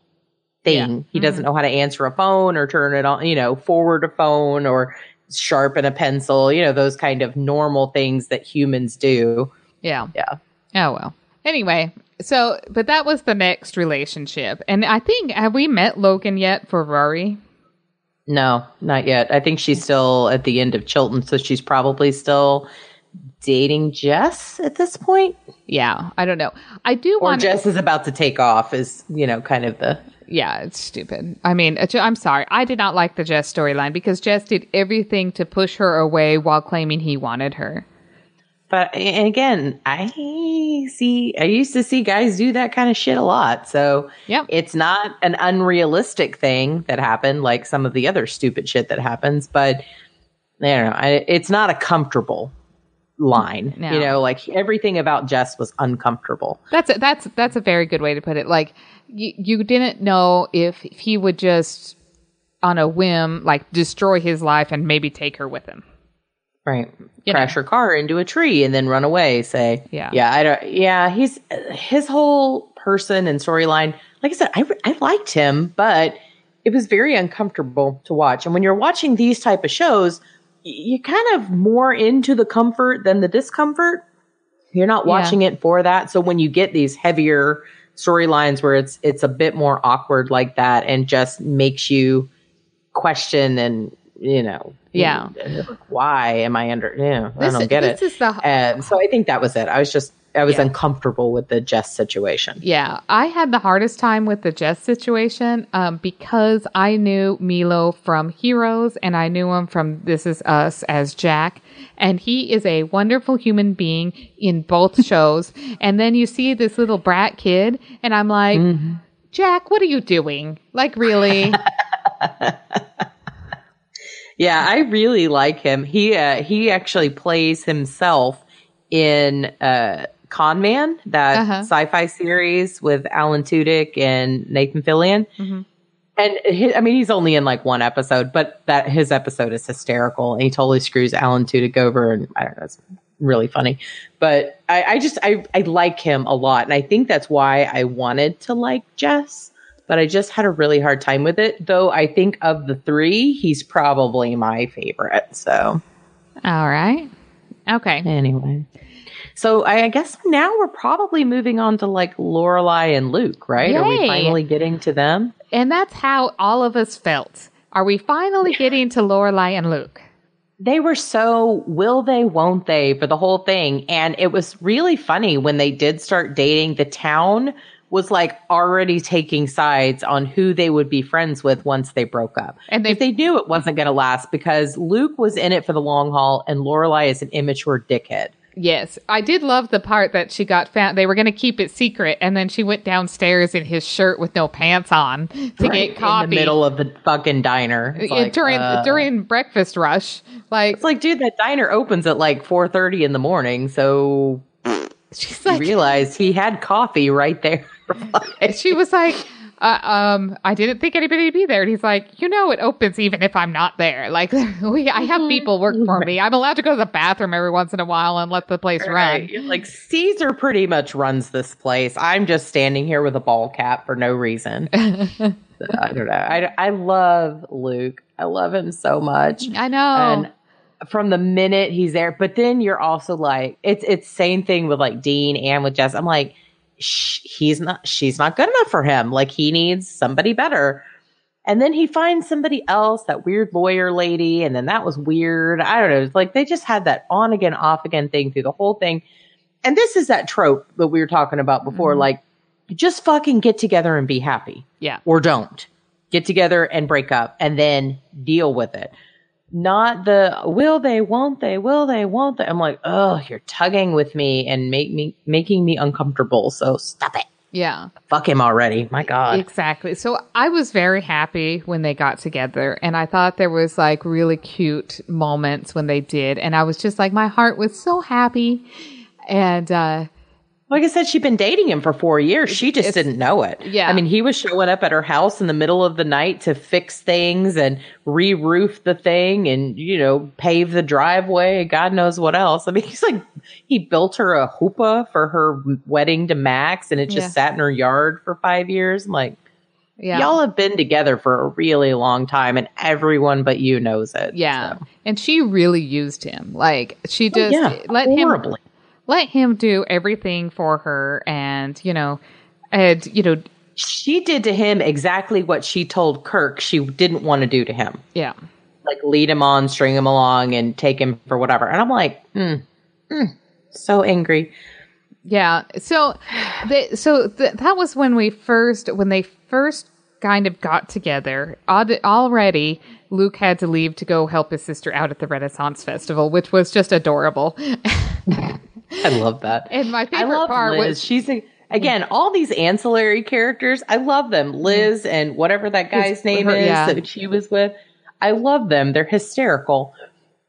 S2: thing.
S3: Yeah. Mm-hmm.
S2: He doesn't know how to answer a phone or turn it on, you know, forward a phone or sharpen a pencil, you know, those kind of normal things that humans do.
S3: yeah,
S2: Yeah.
S3: Oh well. Anyway, so but that was the next relationship, and I think have we met Logan yet for Rory?
S2: No, not yet. I think she's still at the end of Chilton, so she's probably still dating Jess at this point.
S3: Yeah, I don't know. I do want.
S2: Jess is about to take off is, you know, kind of the
S3: Yeah, it's stupid. I mean, I'm sorry. I did not like the Jess storyline because Jess did everything to push her away while claiming he wanted her.
S2: But and again, I see. I used to see guys do that kind of shit a lot. So
S3: Yep.
S2: it's not an unrealistic thing that happened, like some of the other stupid shit that happens. But I don't know. I, it's not a comfortable line.
S3: No.
S2: You know, like everything about Jess was uncomfortable.
S3: That's a, that's that's a very good way to put it. Like you, you didn't know if he would just on a whim like destroy his life and maybe take her with him.
S2: Right.
S3: You
S2: Crash her car into a tree and then run away. Say,
S3: Yeah.
S2: yeah. I don't. Yeah, he's his whole person and storyline. Like I said, I I liked him, but it was very uncomfortable to watch. And when you're watching these type of shows, you're kind of more into the comfort than the discomfort. You're not
S3: Yeah.
S2: watching it for that. So when you get these heavier storylines where it's it's a bit more awkward like that and just makes you question and you know
S3: Yeah.
S2: why am I under yeah I
S3: This-
S2: don't get
S3: this
S2: it
S3: is the-
S2: and so I think that was it I was just I was
S3: Yeah.
S2: uncomfortable with the Jess situation
S3: Yeah, I had the hardest time with the Jess situation um, because I knew Milo from Heroes and I knew him from This Is Us as Jack. And he is a wonderful human being in both shows. And then you see this little brat kid, and I'm like, Jack, what are you doing? Like, really?
S2: Yeah, I really like him. He uh, he actually plays himself in uh, Con Man, that
S3: Uh-huh.
S2: sci-fi series with Alan Tudyk and Nathan Fillion.
S3: Mhm.
S2: And hi I mean, he's only in like one episode, but that his episode is hysterical, and he totally screws Alan Tudyk over, and I don't know, it's really funny. But I, I just I I like him a lot, and I think that's why I wanted to like Jess but I just had a really hard time with it. Though I think of the three, he's probably my favorite. So
S3: All right. Okay.
S2: anyway, so I, I guess now we're probably moving on to like Lorelai and Luke, right? Are we finally getting to them?
S3: And that's how all of us felt. Are we finally getting to Lorelai and Luke?
S2: They were so will they, won't they for the whole thing. And it was really funny when they did start dating. The town was like already taking sides on who they would be friends with once they broke up.
S3: And they-
S2: if they knew it wasn't going to last because Luke was in it for the long haul and Lorelai is an immature dickhead.
S3: Yes, I did love the part that she got found. They were going to keep it secret, and then she went downstairs in his shirt with no pants on to get coffee
S2: in the middle of the fucking diner. Like,
S3: during
S2: uh,
S3: during breakfast rush. Like
S2: it's like, dude, that diner opens at like four thirty in the morning, so
S3: she's
S2: you
S3: like,
S2: realize he had coffee right there.
S3: she was like, uh, um, I didn't think anybody would be there. And he's like, you know, it opens even if I'm not there. Like, we, I have people work for me. I'm allowed to go to the bathroom every once in a while and let the place run.
S2: Like Caesar pretty much runs this place. I'm just standing here with a ball cap for no reason. I don't know. I, I love Luke. I love him so much.
S3: I know.
S2: And from the minute he's there, but then you're also like, it's it's same thing with like Dean and with Jess. I'm like, sh- he's not, she's not good enough for him. Like he needs somebody better. And then he finds somebody else, that weird lawyer lady, and then that was weird. I don't know. It's like they just had that on again, off again thing through the whole thing. And this is that trope that we were talking about before. Mm-hmm. Like, just fucking get together and be happy
S3: yeah.
S2: or don't. Get together and break up and then deal with it. Not the will they, won't they, will they, won't they. I'm like, oh, you're tugging with me and make me making me uncomfortable. So stop it.
S3: Yeah.
S2: Fuck him already. My God.
S3: Exactly. So I was very happy when they got together and I thought there was like really cute moments when they did and I was just like my heart was so happy and uh
S2: Like I said, she'd been dating him for four years. She just
S3: It's-
S2: didn't know it.
S3: Yeah.
S2: I mean, he was showing up at her house in the middle of the night to fix things and re roof the thing and, you know, pave the driveway. God knows what else. I mean, he's like, he built her a hoopah for her wedding to Max and it just
S3: Yeah.
S2: sat in her yard for five years. I'm like,
S3: yeah.
S2: y'all have been together for a really long time and everyone but you knows it.
S3: yeah.
S2: So,
S3: And she really used him. Like she oh, just
S2: yeah,
S3: let him
S2: horribly.
S3: Let him do everything for her and, you know, and you know,
S2: She did to him exactly what she told Kirk she didn't want to do to him.
S3: yeah.
S2: like lead him on, string him along, and take him for whatever. And I'm like, mm, mm, so angry.
S3: Yeah. So, they, so th- that was when we first, when they first kind of got together. Al- Already, Luke had to leave to go help his sister out at the Renaissance Festival, which was just adorable.
S2: I love that.
S3: And my favorite part
S2: Liz.
S3: was
S2: She's a, again all these ancillary characters. I love them. Liz and whatever that guy's name
S3: her-
S2: is
S3: yeah.
S2: that she was with. I love them. They're hysterical.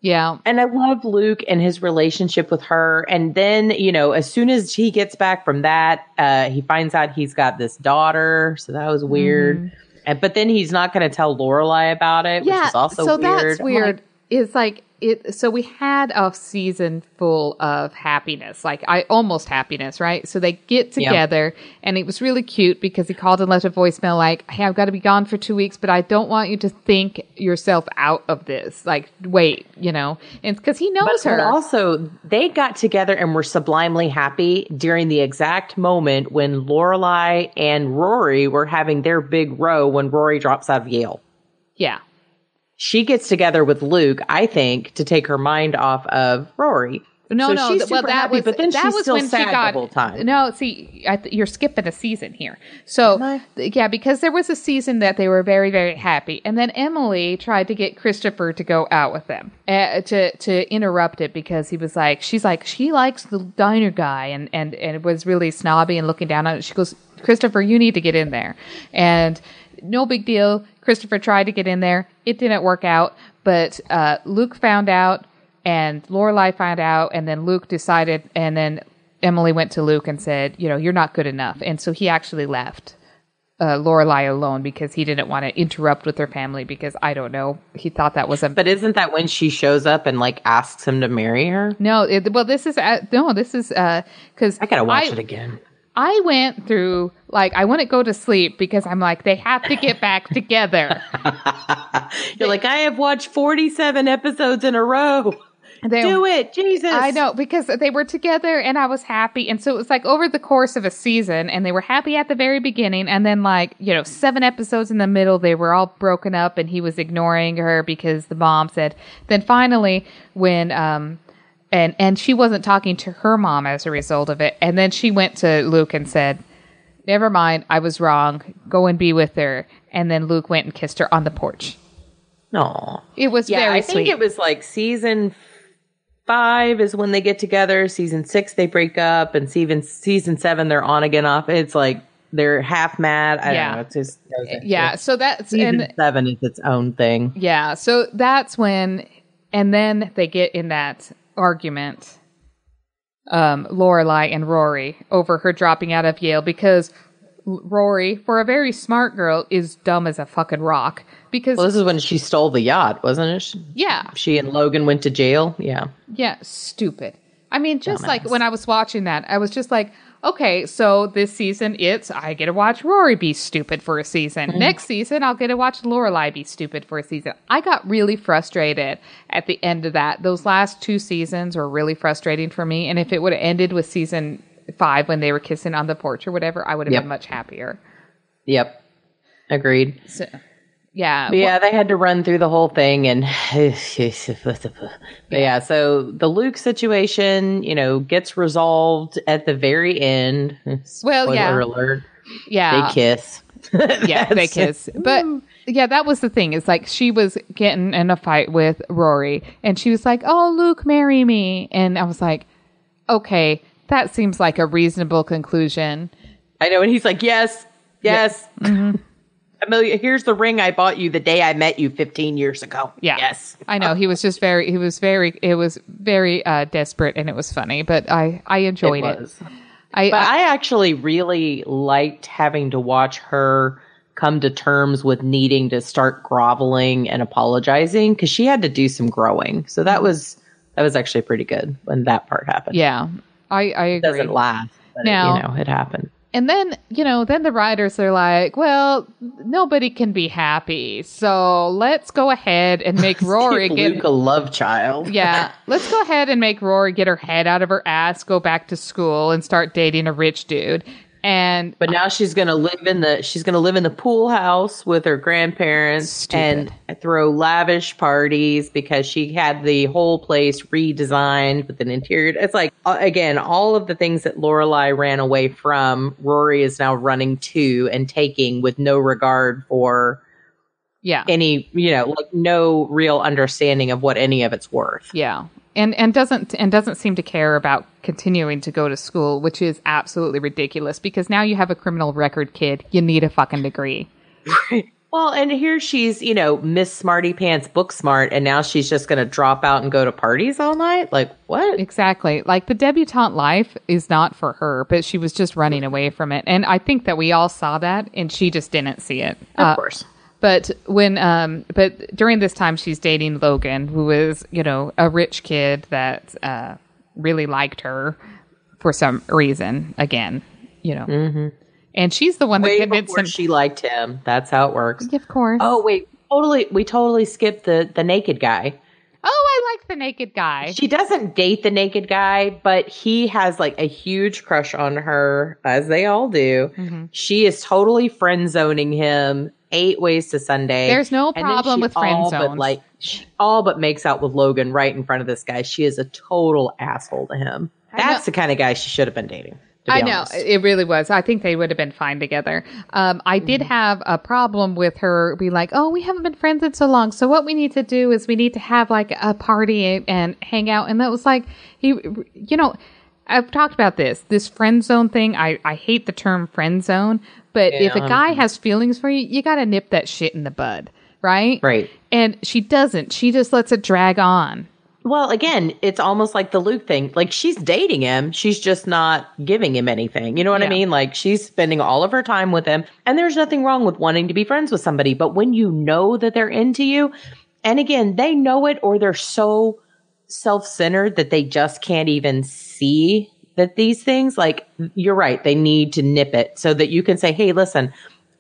S3: yeah,
S2: And I love Luke and his relationship with her. And then, you know, as soon as he gets back from that, uh, he finds out he's got this daughter. So that was weird. And, but then he's not going to tell Lorelai about it, which
S3: yeah.
S2: is also
S3: so
S2: weird.
S3: that's weird.
S2: like,
S3: it's like it so we had a season full of happiness like i almost happiness right? So they get together and it was really cute because he called and left a voicemail like hey i've got to be gone for two weeks but i don't want you to think yourself out of this. Like wait you know? And because he knows
S2: But,
S3: her.
S2: but also, they got together and were sublimely happy during the exact moment when Lorelai and Rory were having their big row when Rory drops out of Yale.
S3: yeah
S2: She gets together with Luke, I think, to take her mind off of Rory.
S3: No,
S2: So
S3: no.
S2: she's
S3: th- well, that
S2: happy,
S3: was
S2: but then
S3: that
S2: she's
S3: was
S2: still
S3: when
S2: sad
S3: she
S2: the whole time.
S3: No, see, I th- you're skipping a season here. So yeah, because there was a season that they were very very happy, and then Emily tried to get Christopher to go out with them uh, to to interrupt it because he was like, she's like, she likes the diner guy, and and and it was really snobby and looking down on it. She goes, Christopher, you need to get in there, and no big deal. Christopher tried to get in there. It didn't work out, but uh, Luke found out and Lorelai found out, and then Luke decided, and then Emily went to Luke and said, "You know, you're not good enough," and so he actually left uh, Lorelai alone because he didn't want to interrupt with her family because I don't know, he thought that was a
S2: But isn't that when she shows up and like asks him to marry her?
S3: no. It, well, this is uh, no, this is because
S2: I gotta watch it again.
S3: I went through like I wouldn't go to sleep because I'm like they have to get back together.
S2: You're like, I have watched 47 episodes in a row.
S3: They-
S2: Do it, Jesus.
S3: I know because they were together and I was happy. And so it was like over the course of a season and they were happy at the very beginning. And then, like, you know, seven episodes in the middle, they were all broken up and he was ignoring her because the mom said, then finally, when, um, and, and she wasn't talking to her mom as a result of it. And then she went to Luke and said, never mind, I was wrong. Go and be with her. And then Luke went and kissed her on the porch.
S2: No.
S3: It was
S2: Yeah,
S3: very
S2: I think
S3: sweet.
S2: it was like season five is when they get together. Season six they break up, and season season seven they're on again off. It's like they're half mad. I
S3: Yeah.
S2: don't know. It's just
S3: yeah. So that's,
S2: Season
S3: and,
S2: seven is its own thing.
S3: Yeah, so that's when, and then they get in that argument, um, Lorelai and Rory over her dropping out of Yale because Rory, for a very smart girl, is dumb as a fucking rock. Because
S2: Well, this is when she stole the yacht, wasn't it? She,
S3: yeah,
S2: she and Logan went to jail. Yeah.
S3: yeah, stupid. I mean, just like when I was watching that, I was just like, okay, so this season it's I get to watch Rory be stupid for a season. Mm. Next season I'll get to watch Lorelai be stupid for a season. I got really frustrated at the end of that. Those last two seasons were really frustrating for me, and if it would have ended with season five when they were kissing on the porch or whatever, I would have
S2: Yep.
S3: been much happier.
S2: Yep. Agreed.
S3: So, yeah,
S2: But yeah, they had to run through the whole thing and but yeah, so the Luke situation, you know, gets resolved at the very end.
S3: Well,
S2: Spoiler
S3: yeah.
S2: alert.
S3: yeah,
S2: They kiss.
S3: yeah, they kiss. But yeah, that was the thing. It's like she was getting in a fight with Rory, and she was like, "Oh, Luke, marry me," and I was like, "Okay, that seems like a reasonable conclusion."
S2: I know, and he's like, Yes, yes.
S3: Mm-hmm.
S2: Amelia, here's the ring I bought you the day I met you 15 years ago.
S3: Yeah,
S2: Yes.
S3: I know he was just very, he was very, it was very uh, desperate, and it was funny, but I, I enjoyed it.
S2: was.
S3: I,
S2: But
S3: I,
S2: I actually really liked having to watch her come to terms with needing to start groveling and apologizing because she had to do some growing. So that was that was actually pretty good when that part happened.
S3: yeah, I, I
S2: it
S3: agree.
S2: doesn't last, but
S3: Now-
S2: it, you know it happened.
S3: And then, you know, then the writers are like, well, nobody can be happy. So let's go ahead and make Rory get
S2: Luke a love child.
S3: Yeah, let's go ahead and make Rory get her head out of her ass, go back to school, and start dating a rich dude. And
S2: But now she's gonna live in the she's gonna live in the pool house with her grandparents
S3: Stupid.
S2: and throw lavish parties because she had the whole place redesigned with an interior. It's like uh, again, all of the things that Lorelai ran away from, Rory is now running to and taking with no regard for
S3: yeah,
S2: any, you know, like no real understanding of what any of it's worth.
S3: yeah, and and doesn't and doesn't seem to care about continuing to go to school, which is absolutely ridiculous. Because now you have a criminal record, kid. You need a fucking degree.
S2: Well, and here she's, you know, Miss Smarty Pants book smart, and now she's just going to drop out and go to parties all night. Like, what?
S3: Exactly. Like the debutante life is not for her, but she was just running away from it. And I think that we all saw that, and she just didn't see it.
S2: Of
S3: Uh,
S2: course.
S3: But when, um, but during this time, she's dating Logan, who is, you know, a rich kid that uh, really liked her for some reason. Again, you know, and she's the one that
S2: Way
S3: convinced him.
S2: she liked him. That's how it works.
S3: of course.
S2: Oh wait, totally. We totally skipped the the naked guy.
S3: Oh, I like the naked guy.
S2: She doesn't date the naked guy, but he has like a huge crush on her, as they all do.
S3: Mm-hmm.
S2: She is totally friend zoning him. Eight ways to Sunday.
S3: There's no problem with friend
S2: all but, like she all but makes out with Logan right in front of this guy. She is a total asshole to him. That's the kind of guy she should have been dating.
S3: I know
S2: honest.
S3: it really was. I think they would have been fine together. Um, I did
S2: Mm-hmm.
S3: have a problem with her be like, "Oh, we haven't been friends in so long, so what we need to do is we need to have like a party and hang out." And that was like, he, you know, I've talked about this this friend zone thing. I I hate the term friend zone, but if a guy um, has feelings for you, you got to nip that shit in the bud, right?
S2: Right.
S3: And she doesn't. She just lets it drag on.
S2: Well, again, it's almost like the Luke thing. Like she's dating him, she's just not giving him anything. You know what I mean? Like she's spending all of her time with him, and there's nothing wrong with wanting to be friends with somebody. But when you know that they're into you, and again, they know it or they're so self centered that they just can't even see that these things, like you're right, they need to nip it so that you can say, hey, listen,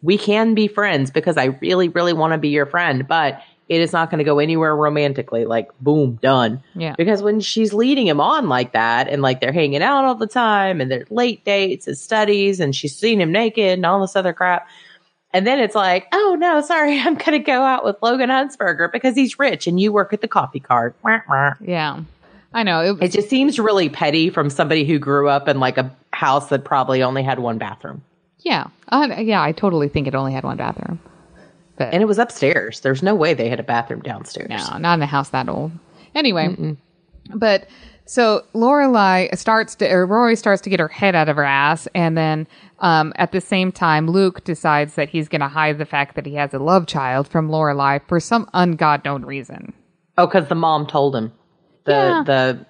S2: we can be friends because I really, really want to be your friend, but it is not going to go anywhere romantically. Like, boom, done.
S3: Yeah.
S2: Because when she's leading him on like that and like they're hanging out all the time and they're late dates and studies and she's seen him naked and all this other crap. And then it's like, oh no, sorry, I'm going to go out with Logan Huntzberger because he's rich and you work at the coffee cart.
S3: Yeah, I know. It,
S2: It just seems really petty from somebody who grew up in like a house that probably only had one bathroom.
S3: yeah, uh, yeah. I totally think it only had one bathroom. But
S2: And it was upstairs. There's no way they had a bathroom downstairs.
S3: No, not in a house that old. Anyway, but so Lorelai starts to, or Rory starts to get her head out of her ass, and then um, at the same time, Luke decides that he's going to hide the fact that he has a love child from Lorelai for some ungod known reason.
S2: Oh, because the mom told him. The
S3: Yeah.
S2: the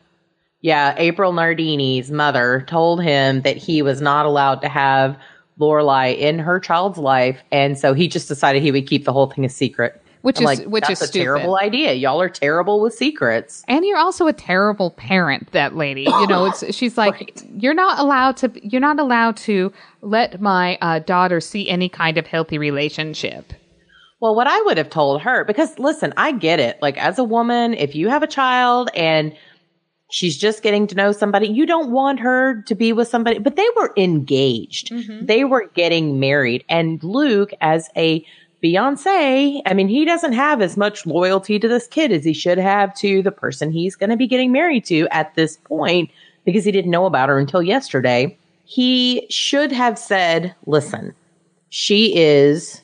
S2: yeah, April Nardini's mother told him that he was not allowed to have Lorelai in her child's life, and so he just decided he would keep the whole thing a secret.
S3: Which
S2: I'm
S3: is-
S2: like,
S3: which is
S2: a terrible idea. Y'all are terrible with secrets.
S3: And you're also a terrible parent, that lady. You know, it's she's like
S2: Right.
S3: you're not allowed to you're not allowed to let my uh, daughter see any kind of healthy relationship.
S2: Well, what I would have told her, because listen, I get it. Like, as a woman, if you have a child and she's just getting to know somebody, you don't want her to be with somebody, but they were engaged. They were getting married. And Luke, as a fiancé, I mean, he doesn't have as much loyalty to this kid as he should have to the person he's going to be getting married to at this point because he didn't know about her until yesterday. He should have said, listen, she is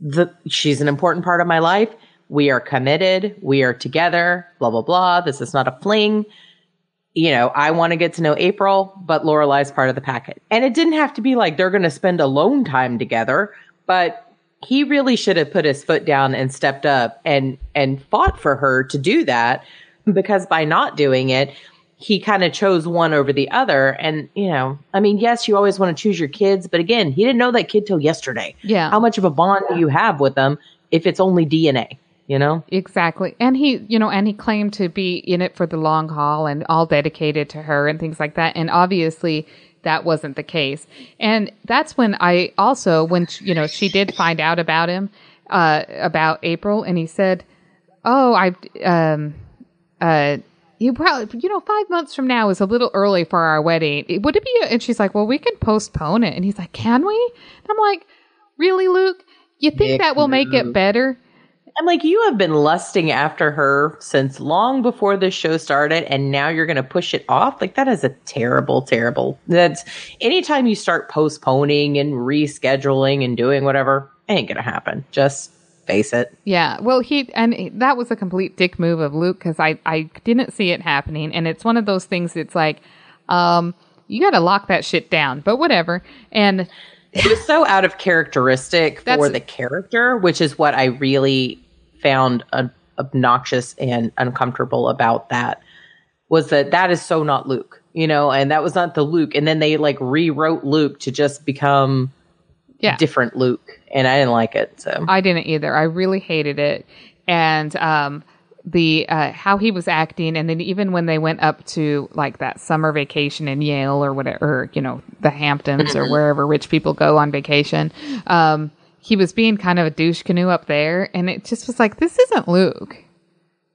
S2: the she's an important part of my life. We are committed. We are together. Blah blah blah. This is not a fling. You know, I want to get to know April, but Lorelai's part of the packet. And it didn't have to be like they're going to spend alone time together, but he really should have put his foot down and stepped up and and fought for her to do that because by not doing it, he kind of chose one over the other. And, you know, I mean, yes, you always want to choose your kids, but again, he didn't know that kid till yesterday.
S3: Yeah.
S2: How much of a bond do you have with them if it's only DNA, you know?
S3: Exactly. And he, you know, and he claimed to be in it for the long haul and all dedicated to her and things like that. And obviously that wasn't the case. And that's when I also, when, you know, she did find out about him, uh, about April and he said, Oh, I, um, uh, you probably, you know, five months from now is a little early for our wedding. Would it be? And she's like, well, we can postpone it. And he's like, can we? And I'm like, really, Luke? You think
S2: Nick
S3: that will make it better?
S2: I'm like, you have been lusting after her since long before this show started, and now you're going to push it off? Like, that is a terrible, terrible. That's anytime you start postponing and rescheduling and doing whatever, ain't going to happen. Just face it.
S3: Yeah, well, he and that was a complete dick move of Luke because I I didn't see it happening, and it's one of those things. It's like, um, you got to lock that shit down, but whatever. And
S2: it was so out of characteristic for the character, which is what I really found ob- obnoxious and uncomfortable about that. Was that that is so not Luke, you know, and that was not the Luke. And then they like rewrote Luke to just become
S3: yeah,
S2: different Luke, and I didn't like it. So
S3: I didn't either. I really hated it, and um, the uh, how he was acting, and then even when they went up to like that summer vacation in Yale or whatever, or, you know, the Hamptons or wherever rich people go on vacation, um, he was being kind of a douche canoe up there, and it just was like, this isn't Luke.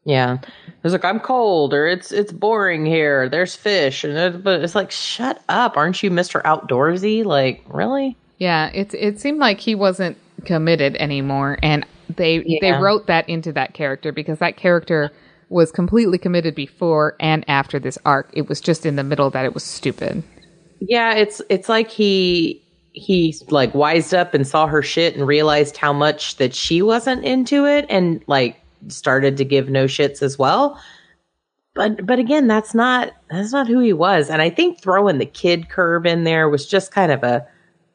S2: yeah, it was like I'm cold or it's it's boring here. There's fish, and it, but it's like shut up, aren't you Mister Outdoorsy? Like really?
S3: Yeah, it's it seemed like he wasn't committed anymore, and they they wrote that into that character because that character was completely committed before and after this arc. It was just in the middle that it was stupid.
S2: Yeah, it's it's like he he like wised up and saw her shit and realized how much that she wasn't into it and like started to give no shits as well. But but again, that's not that's not who he was. And I think throwing the kid curve in there was just kind of a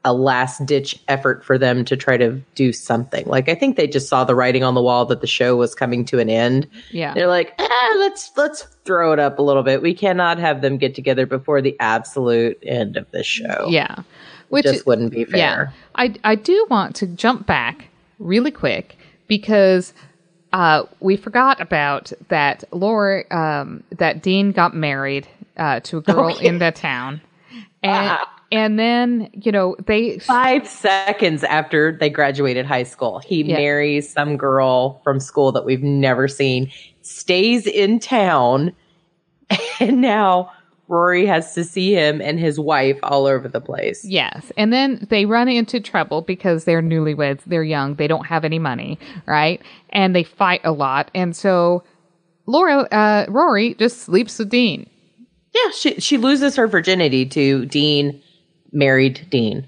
S2: a last ditch effort for them to try to do something. Like I think they just saw the writing on the wall that the show was coming to an end.
S3: Yeah.
S2: They're like, ah, let's let's throw it up a little bit. We cannot have them get together before the absolute end of the show.
S3: Yeah. Which
S2: just wouldn't be fair.
S3: Yeah. I I do want to jump back really quick because uh, we forgot about that Laura um, that Dean got married uh, to a girl in the town. And
S2: Wow.
S3: And then, you know, they
S2: Five seconds after they graduated high school, he
S3: Yeah.
S2: marries some girl from school that we've never seen, stays in town, and now Rory has to see him and his wife all over the place.
S3: Yes. And then they run into trouble because they're newlyweds, they're young, they don't have any money, right? And they fight a lot. And so Laura uh, Rory just sleeps with Dean.
S2: Yeah, she she loses her virginity to Dean, married Dean.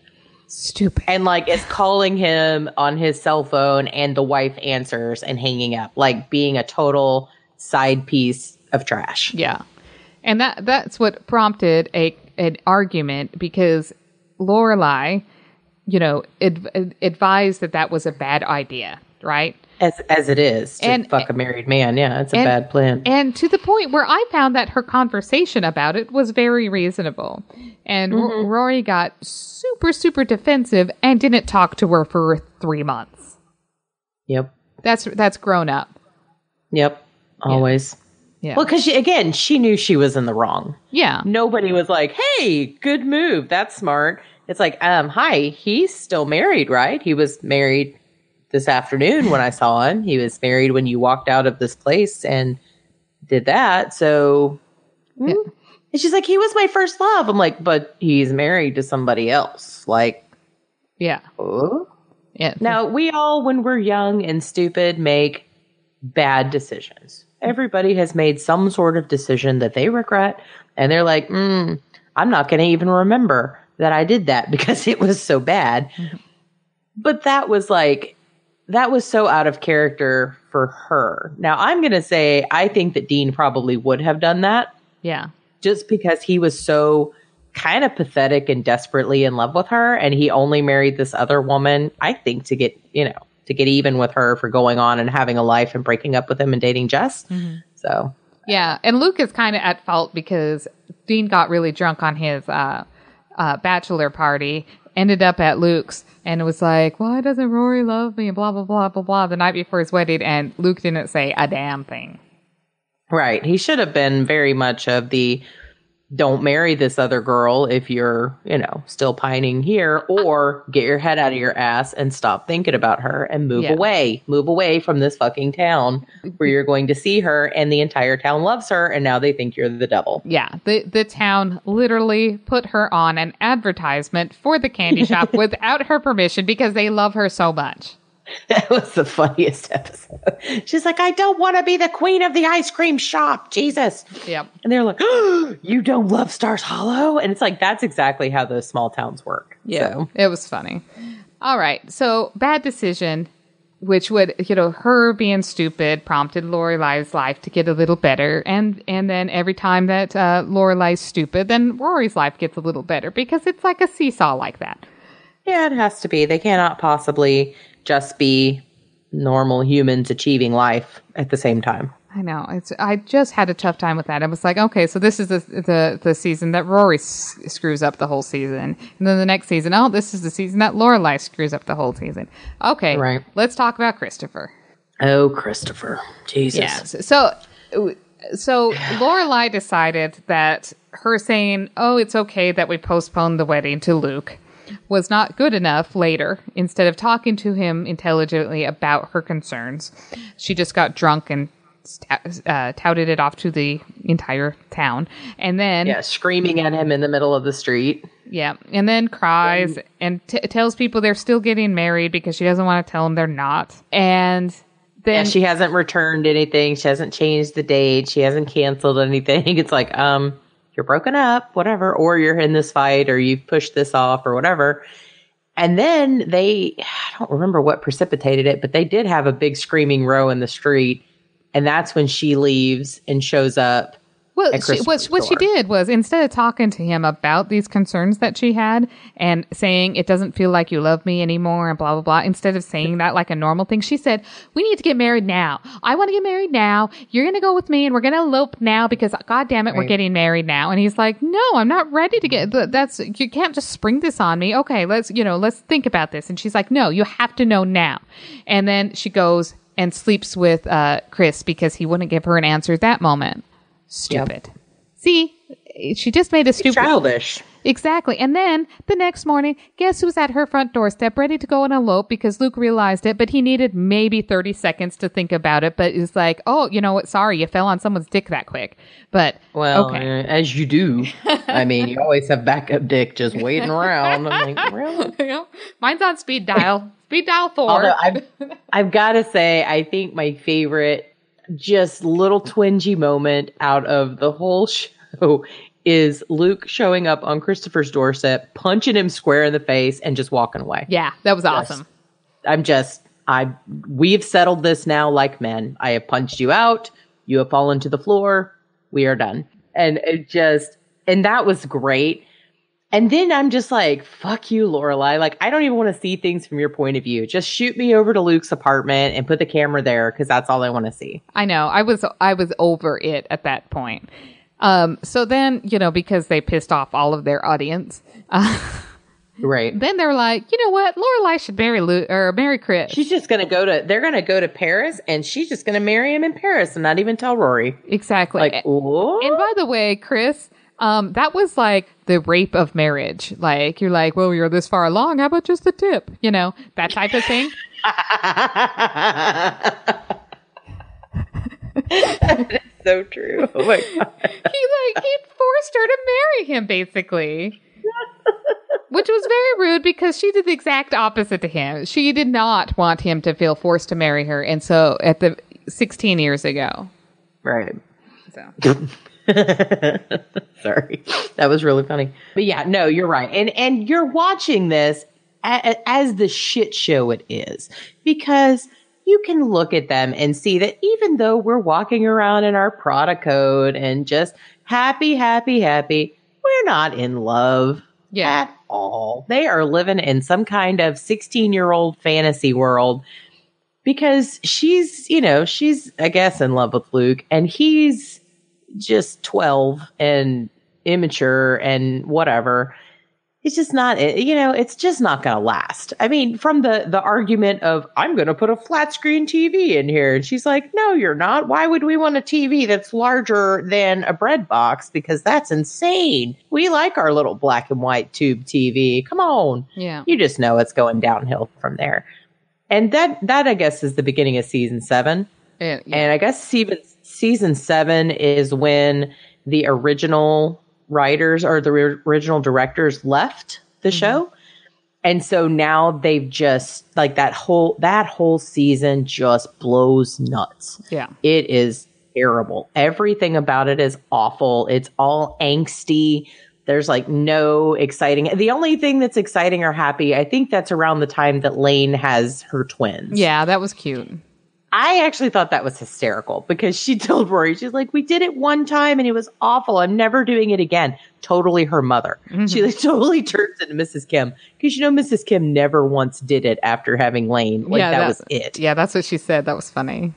S3: Stupid.
S2: and like is calling him on his cell phone and the wife answers and hanging up like being a total side piece of trash
S3: Yeah. And that that's what prompted a an argument because Lorelai, you know, ad, ad- advised that that was a bad idea, right?
S2: As as it is to
S3: And-
S2: fuck a married man. Yeah it's a
S3: and-
S2: bad plan.
S3: And to the point where I found that her conversation about it was very reasonable. And R- Rory got super super defensive and didn't talk to her for 3 months.
S2: yep.
S3: That's that's grown up.
S2: yep. Always.
S3: Yeah.
S2: well because again she knew she was in the wrong.
S3: Yeah.
S2: nobody was like hey good move. That's smart. It's like um hi he's still married right? He was married this afternoon when i saw him he was married when you walked out of this place and did that so hmm. And she's like he was my first love i'm like but he's married to somebody else like
S3: Yeah.
S2: oh
S3: Yeah.
S2: now, we all, when we're young and stupid, make bad decisions. Everybody has made some sort of decision that they regret, and they're like, mm, I'm not going to even remember that I did that because it was so bad. But that was like, that was so out of character for her. Now, I'm going to say, I think that Dean probably would have done that
S3: Yeah.
S2: just because he was so kind of pathetic and desperately in love with her and he only married this other woman i think to get you know to get even with her for going on and having a life and breaking up with him and dating jess so
S3: Yeah, and Luke is kind of at fault because Dean got really drunk on his uh, uh, bachelor party, ended up at Luke's, and it was like, "Why doesn't Rory love me?" and blah blah blah blah blah. The night before his wedding, and Luke didn't say a damn thing.
S2: right he should have been very much of the don't marry this other girl if you're you know still pining here or get your head out of your ass and stop thinking about her and move
S3: Yeah.
S2: away move away from this fucking town where you're going to see her and the entire town loves her and now they think you're the devil
S3: Yeah, the the town literally put her on an advertisement for the candy shop without her permission because they love her so much.
S2: That was the funniest episode. She's like, I don't want to be the queen of the ice cream shop, Jesus.
S3: Yep.
S2: And they're like, oh, You don't love Stars Hollow? And it's like, that's exactly how those small towns work. So,
S3: It was funny. All right. So bad decision, which would, you know, her being stupid prompted Lorelai's life to get a little better. And, and then every time that, uh, Lorelai's stupid, then Rory's life gets a little better because it's like a seesaw like that.
S2: yeah, it has to be. They cannot possibly just be normal humans achieving life at the same time.
S3: I know. It's. I just had a tough time with that. I was like, okay, so this is the the, the season that Rory s- screws up the whole season, and then the next season, oh, this is the season that Lorelai screws up the whole season. Okay,
S2: Right.
S3: Let's talk about Christopher.
S2: Oh, Christopher. Jesus.
S3: Yes. So, so Lorelai decided that her saying, "Oh, it's okay that we postponed the wedding to Luke," was not good enough. Later, instead of talking to him intelligently about her concerns, she just got drunk and uh, touted it off to the entire town, and then
S2: Yeah, screaming at him in the middle of the street.
S3: yeah, and then cries and t- tells people they're still getting married because she doesn't want to tell them they're not, and. Then
S2: And she hasn't returned anything. She hasn't changed the date. She hasn't canceled anything. It's like, um, you're broken up, whatever, or you're in this fight, or you've pushed this off, or whatever. And then they, I don't remember what precipitated it, but they did have a big screaming row in the street. And that's when she leaves and shows up.
S3: Well, she, what, what she did was instead of talking to him about these concerns that she had and saying it doesn't feel like you love me anymore and blah blah blah, instead of saying that like a normal thing, she said, "We need to get married now. I want to get married now. You're gonna go with me, and we're gonna elope now because God damn it, we're getting married now." And he's like, "No, I'm not ready to get. That's you can't just spring this on me. Okay, let's you know let's think about this." And she's like, "No, you have to know now." And then she goes and sleeps with uh, Chris because he wouldn't give her an answer at that moment. Stupid. See, she just made a stupid.
S2: Childish.
S3: Exactly. And then the next morning, guess who's at her front doorstep ready to go and elope because Luke realized it, but he needed maybe 30 seconds to think about it. But it's like, oh, you know what? Sorry, you fell on someone's dick that quick. But
S2: Well,
S3: okay.
S2: uh, as you do. I mean, you always have backup dick just waiting around. I'm like, really?
S3: Mine's on speed dial. speed dial four.
S2: Although I've, I've got to say, I think my favorite, just little twingy moment out of the whole show is Luke showing up on Christopher's doorstep, punching him square in the face, and just walking away.
S3: yeah, that was awesome.
S2: I'm just, I, we've settled this now like men. I have punched you out. You have fallen to the floor. We are done. And it just, and that was great. And then I'm just like, fuck you, Lorelai. Like, I don't even want to see things from your point of view. Just shoot me over to Luke's apartment and put the camera there because that's all I want to see.
S3: I know. I was I was over it at that point. Um, so then, you know, because they pissed off all of their audience, uh,
S2: Right.
S3: then they're like, you know what? Lorelai should marry Lu- or marry Chris.
S2: She's just going to go to, they're to go to Paris and she's just going to marry him in Paris and not even tell Rory.
S3: exactly.
S2: Like, what?
S3: and by the way, Chris, um, that was like the rape of marriage. Like you're like, well, you're this far along. How about just the tip? You know, that type of thing.
S2: so true. Oh my God.
S3: he like he forced her to marry him basically which was very rude because she did the exact opposite to him she did not want him to feel forced to marry her and so at the 16 years ago
S2: Right.
S3: so
S2: Sorry. That was really funny. But yeah, no, you're right. And and you're watching this a- as the shit show it is because you can look at them and see that even though we're walking around in our Prada code and just happy, happy, happy, we're not in love
S3: Yeah.
S2: at all. They are living in some kind of 16 year old fantasy world because she's, you know, she's, I guess, in love with Luke and he's just 12 and immature and whatever. It's just not, you know, it's just not going to last. I mean, from the the argument of I'm going to put a flat screen TV in here, and she's like, "No, you're not. Why would we want a TV that's larger than a bread box? Because that's insane. We like our little black and white tube TV. Come on."
S3: yeah
S2: You just know it's going downhill from there. And that that I guess is the beginning of season seven.
S3: And- yeah.
S2: And I guess season season seven is when the original writers or the ri- original directors left the mm-hmm. show. And so now they've just like that whole that whole season just blows nuts.
S3: yeah
S2: It is terrible. Everything about it is awful. It's all angsty. There's like no exciting. The only thing that's exciting or happy, I think that's around the time that Lane has her twins.
S3: yeah that was cute
S2: I actually thought that was hysterical because she told Rory, she's like, we did it one time and it was awful. I'm never doing it again. Totally her mother. Mm-hmm. She like totally turns into Mrs. Kim because you know Mrs. Kim never once did it after having Lane. Like that, was it.
S3: Yeah, that's what she said. That was funny.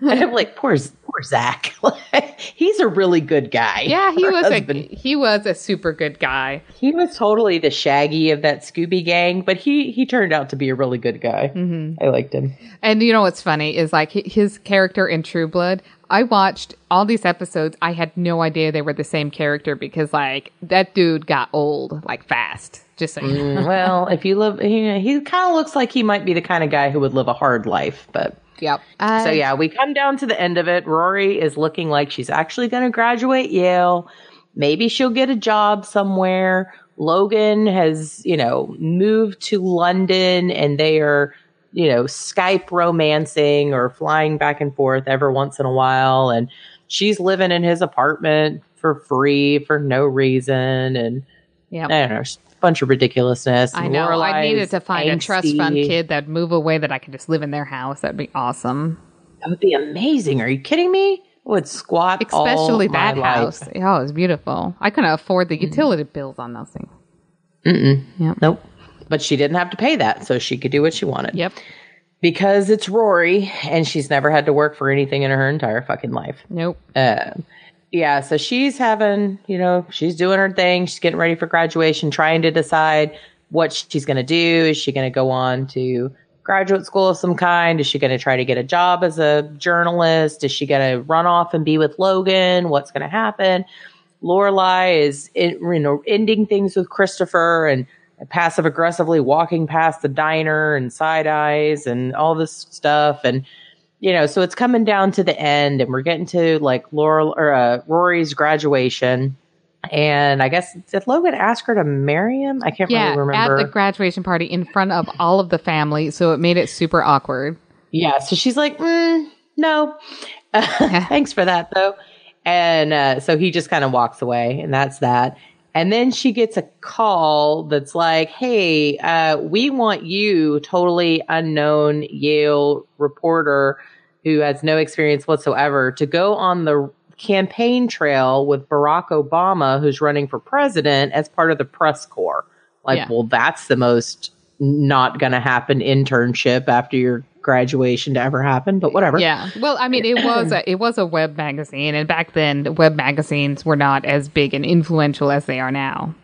S2: And I'm like, poor, poor Zach. He's a really good guy.
S3: Yeah, he
S2: Her
S3: was a he was a super good guy.
S2: he was totally the Shaggy of that Scooby gang, but he he turned out to be a really good guy. Mm-hmm. I liked him.
S3: And you know what's funny is like his character in True Blood. I watched all these episodes. I had no idea they were the same character because like that dude got old like fast. Just so know.
S2: well, if you live, you know, he kind of looks like he might be the kind of guy who would live a hard life, but.
S3: Yep.
S2: So uh, yeah, we come down to the end of it. Rory is looking like she's actually going to graduate Yale. Maybe she'll get a job somewhere. Logan has, you know, moved to London and they are, you know, Skype romancing or flying back and forth every once in a while and she's living in his apartment for free for no reason and
S3: yeah.
S2: I don't know, bunch of ridiculousness.
S3: I know. I needed to find a trust fund kid that'd move away that I could just live in their house. That'd be awesome.
S2: That would be amazing. Are you kidding me? I would squat
S3: Especially that
S2: life.
S3: house. Oh, it's beautiful. I couldn't afford the mm. utility bills on those things.
S2: Nope. But she didn't have to pay that, so she could do what she wanted.
S3: Yep.
S2: Because it's Rory, and she's never had to work for anything in her entire fucking life.
S3: Nope.
S2: Um, Yeah, so she's having, you know, she's doing her thing. She's getting ready for graduation, trying to decide what she's going to do. Is she going to go on to graduate school of some kind? Is she going to try to get a job as a journalist? Is she going to run off and be with Logan? What's going to happen? Lorelai is, in, you know, ending things with Christopher and passive aggressively walking past the diner and side eyes and all this stuff. And, you know, so it's coming down to the end and we're getting to like Laurel or uh, Rory's graduation. And I guess did Logan ask her to marry him? I can't
S3: Yeah,
S2: really remember.
S3: at the graduation party in front of all of the family, so it made it super awkward.
S2: Yeah, so she's like, mm, no, thanks for that though. And uh, so he just kind of walks away, and that's that. And then she gets a call that's like, hey, uh, we want you, totally unknown Yale reporter who has no experience whatsoever, to go on the campaign trail with Barack Obama, who's running for president, as part of the press corps. Like,
S3: Yeah.
S2: well, that's the most not going to happen internship after your graduation to ever happen, but whatever.
S3: Yeah. Well, I mean, it was a, it was a web magazine, and back then, web magazines were not as big and influential as they are now.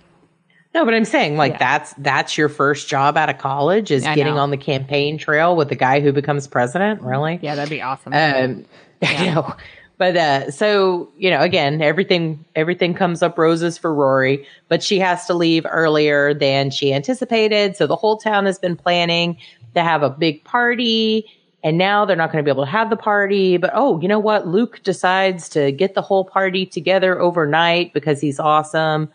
S2: No, but I'm saying like
S3: Yeah.
S2: that's that's your first job out of college is
S3: I
S2: getting
S3: know.
S2: on the campaign trail with the guy who becomes president. Really?
S3: Yeah, that'd be awesome.
S2: Um, you know, but uh, so you know, again, everything everything comes up roses for Rory, but she has to leave earlier than she anticipated. So the whole town has been planning to have a big party, and now they're not going to be able to have the party. But oh, you know what? Luke decides to get the whole party together overnight because he's awesome,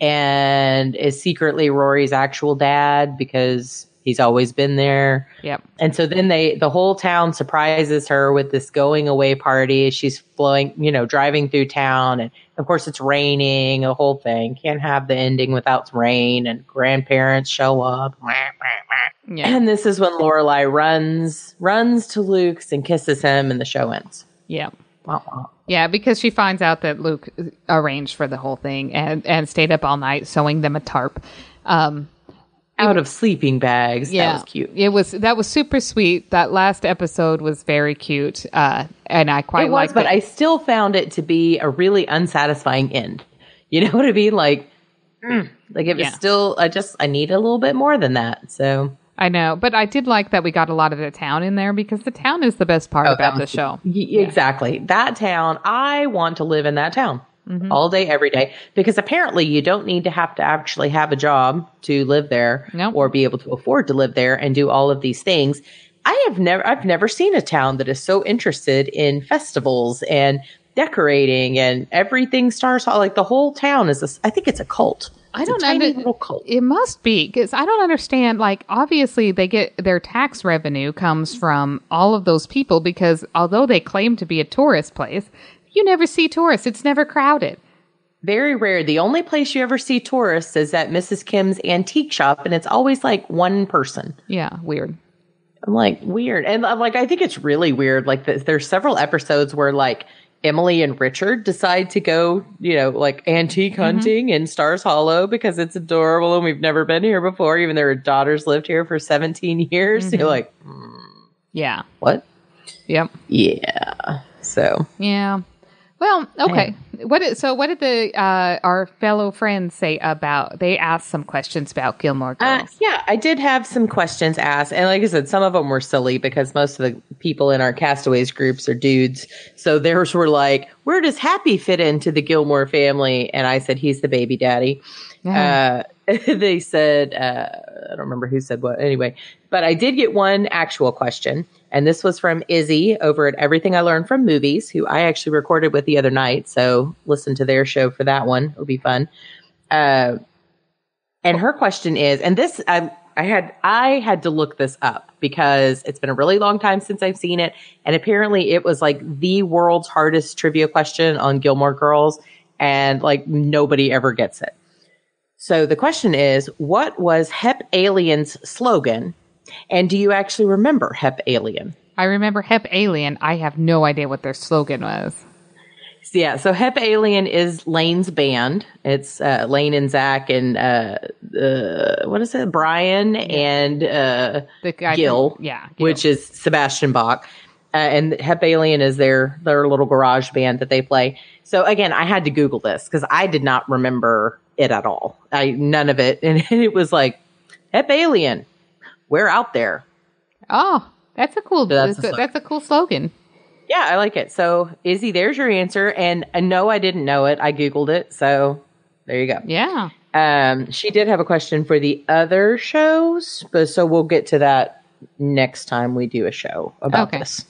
S2: and is secretly Rory's actual dad because he's always been there.
S3: yep.
S2: And so then they, the whole town surprises her with this going away party. She's flowing, you know, driving through town. And of course it's raining, the whole thing. Can't have the ending without rain and grandparents show up.
S3: Yeah.
S2: And this is when Lorelai runs, runs to Luke's and kisses him and the show ends.
S3: Yeah. Yeah, because she finds out that Luke arranged for the whole thing and, and stayed up all night sewing them a tarp. Um,
S2: Out of sleeping bags.
S3: yeah,
S2: That was cute.
S3: It was that was super sweet. That last episode was very cute, uh, and I quite liked
S2: It was, but
S3: it.
S2: I still found it to be a really unsatisfying end. You know what I mean? Like, mm, like it was
S3: Yeah.
S2: still. I just I need a little bit more than that. So
S3: I know, but I did like that we got a lot of the town in there because the town is the best part
S2: Oh,
S3: about the show.
S2: Y- exactly that town. I want to live in that town mm-hmm. all day, every day, because apparently you don't need to have to actually have a job to live there
S3: Nope.
S2: or be able to afford to live there and do all of these things. I have never, I've never seen a town that is so interested in festivals and decorating and everything stars like the whole town is. A, I think it's a cult.
S3: I don't
S2: tiny
S3: under-
S2: little cult.
S3: It must be because I don't understand. Like, obviously, they get their tax revenue comes from all of those people because although they claim to be a tourist place, you never see tourists. It's never crowded.
S2: Very rare. The only place you ever see tourists is at Mrs. Kim's antique shop, and it's always like one person.
S3: Yeah, weird.
S2: I'm like weird, and I'm like I think it's really weird. Like th- there's several episodes where like Emily and Richard decide to go, you know, like antique mm-hmm. hunting in Stars Hollow because it's adorable and we've never been here before, even though our daughters lived here for 17 years. You're mm-hmm. like, mm.
S3: Yeah.
S2: what?
S3: Yep.
S2: Yeah. So
S3: Yeah. Well, okay. What did, so what did the uh, our fellow friends say about? They asked some questions about Gilmore
S2: Uh,
S3: Girls.
S2: yeah, I did have some questions asked, and like I said, some of them were silly because most of the people in our castaways groups are dudes. So theirs were like, "Where does Happy fit into the Gilmore family?" And I said, "He's the baby daddy." Uh, they said, uh, I don't remember who said what. Anyway, but I did get one actual question, and this was from Izzy over at Everything I Learned from Movies, who I actually recorded with the other night. So listen to their show for that one; it'll be fun. Uh, and her question is, and this I I had I had to look this up because it's been a really long time since I've seen it, and apparently it was like the world's hardest trivia question on Gilmore Girls, and like nobody ever gets it. So the question is, what was Hep Alien's slogan? And do you actually remember Hep Alien?
S3: I remember Hep Alien. I have no idea what their slogan was.
S2: Yeah, so Hep Alien is Lane's band. It's uh, Lane and Zach and uh, uh, what is it? Brian and uh,
S3: The guy
S2: Gil,
S3: from- yeah, Gil.
S2: which is Sebastian Bach. Uh, and Hep Alien is their their little garage band that they play. So again, I had to Google this because I did not remember it at all. I none of it, and it was like Hep Alien. We're out there.
S3: Oh, that's a cool.
S2: that's
S3: That's,
S2: a
S3: a, that's a cool slogan.
S2: Yeah, I like it. So Izzy, there's your answer. And uh, no, I didn't know it. I googled it. So there you go.
S3: Yeah.
S2: Um, she did have a question for the other shows, but so we'll get to that next time we do a show about
S3: Okay.
S2: this.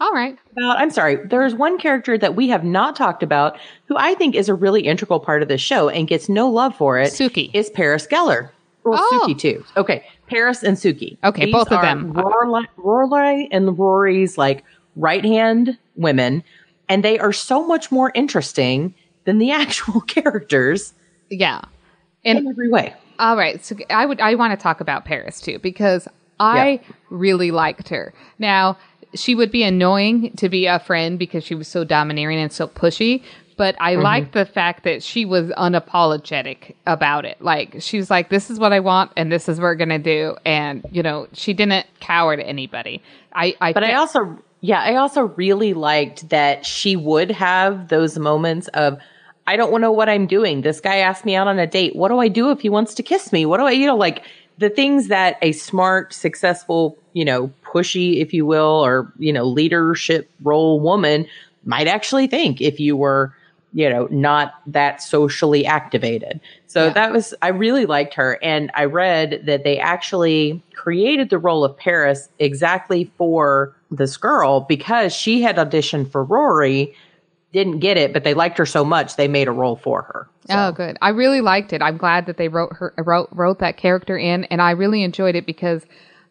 S3: All right.
S2: About, I'm sorry, there's one character that we have not talked about who I think is a really integral part of the show and gets no love for it.
S3: Sookie.
S2: is Paris Geller. Well,
S3: Oh.
S2: Sookie too. Okay, Paris and Sookie.
S3: Okay, both of them.
S2: Rory, Rory and Rory's like right hand women, and they are so much more interesting than the actual characters
S3: Yeah.
S2: in
S3: And
S2: every way.
S3: all right, so I would I want to talk about Paris too because I really liked her. Now she would be annoying to be a friend because she was so domineering and so pushy. But I
S2: Mm-hmm.
S3: liked the fact that she was unapologetic about it. Like she was like, "This is what I want, and this is what we're gonna do," and you know, she didn't cower to anybody. I, I
S2: But I also, yeah, I also really liked that she would have those moments of, I don't know what I'm doing. This guy asked me out on a date. What do I do if he wants to kiss me? What do I, you know, like the things that a smart, successful, you know, pushy, if you will, or, you know, leadership role woman might actually think if you were, you know, not that socially activated. So
S3: Yeah.
S2: that was, I really liked her. And I read that they actually created the role of Paris exactly for this girl because she had auditioned for Rory, didn't get it, but they liked her so much they made a role for her.
S3: Oh, good. I really liked it. I'm glad that they wrote her wrote wrote that character in, and I really enjoyed it because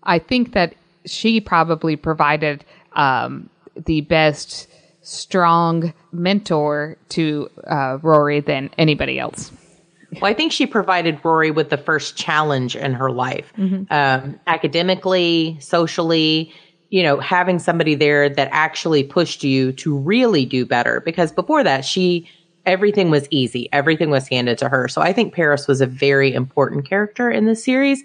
S3: I think that she probably provided um, the best strong mentor to uh, Rory than anybody else.
S2: Well, I think she provided Rory with the first challenge in her life, um, academically, socially. You know, having somebody there that actually pushed you to really do better. Because before that, she everything was easy, everything was handed to her. So I think Paris was a very important character in this series.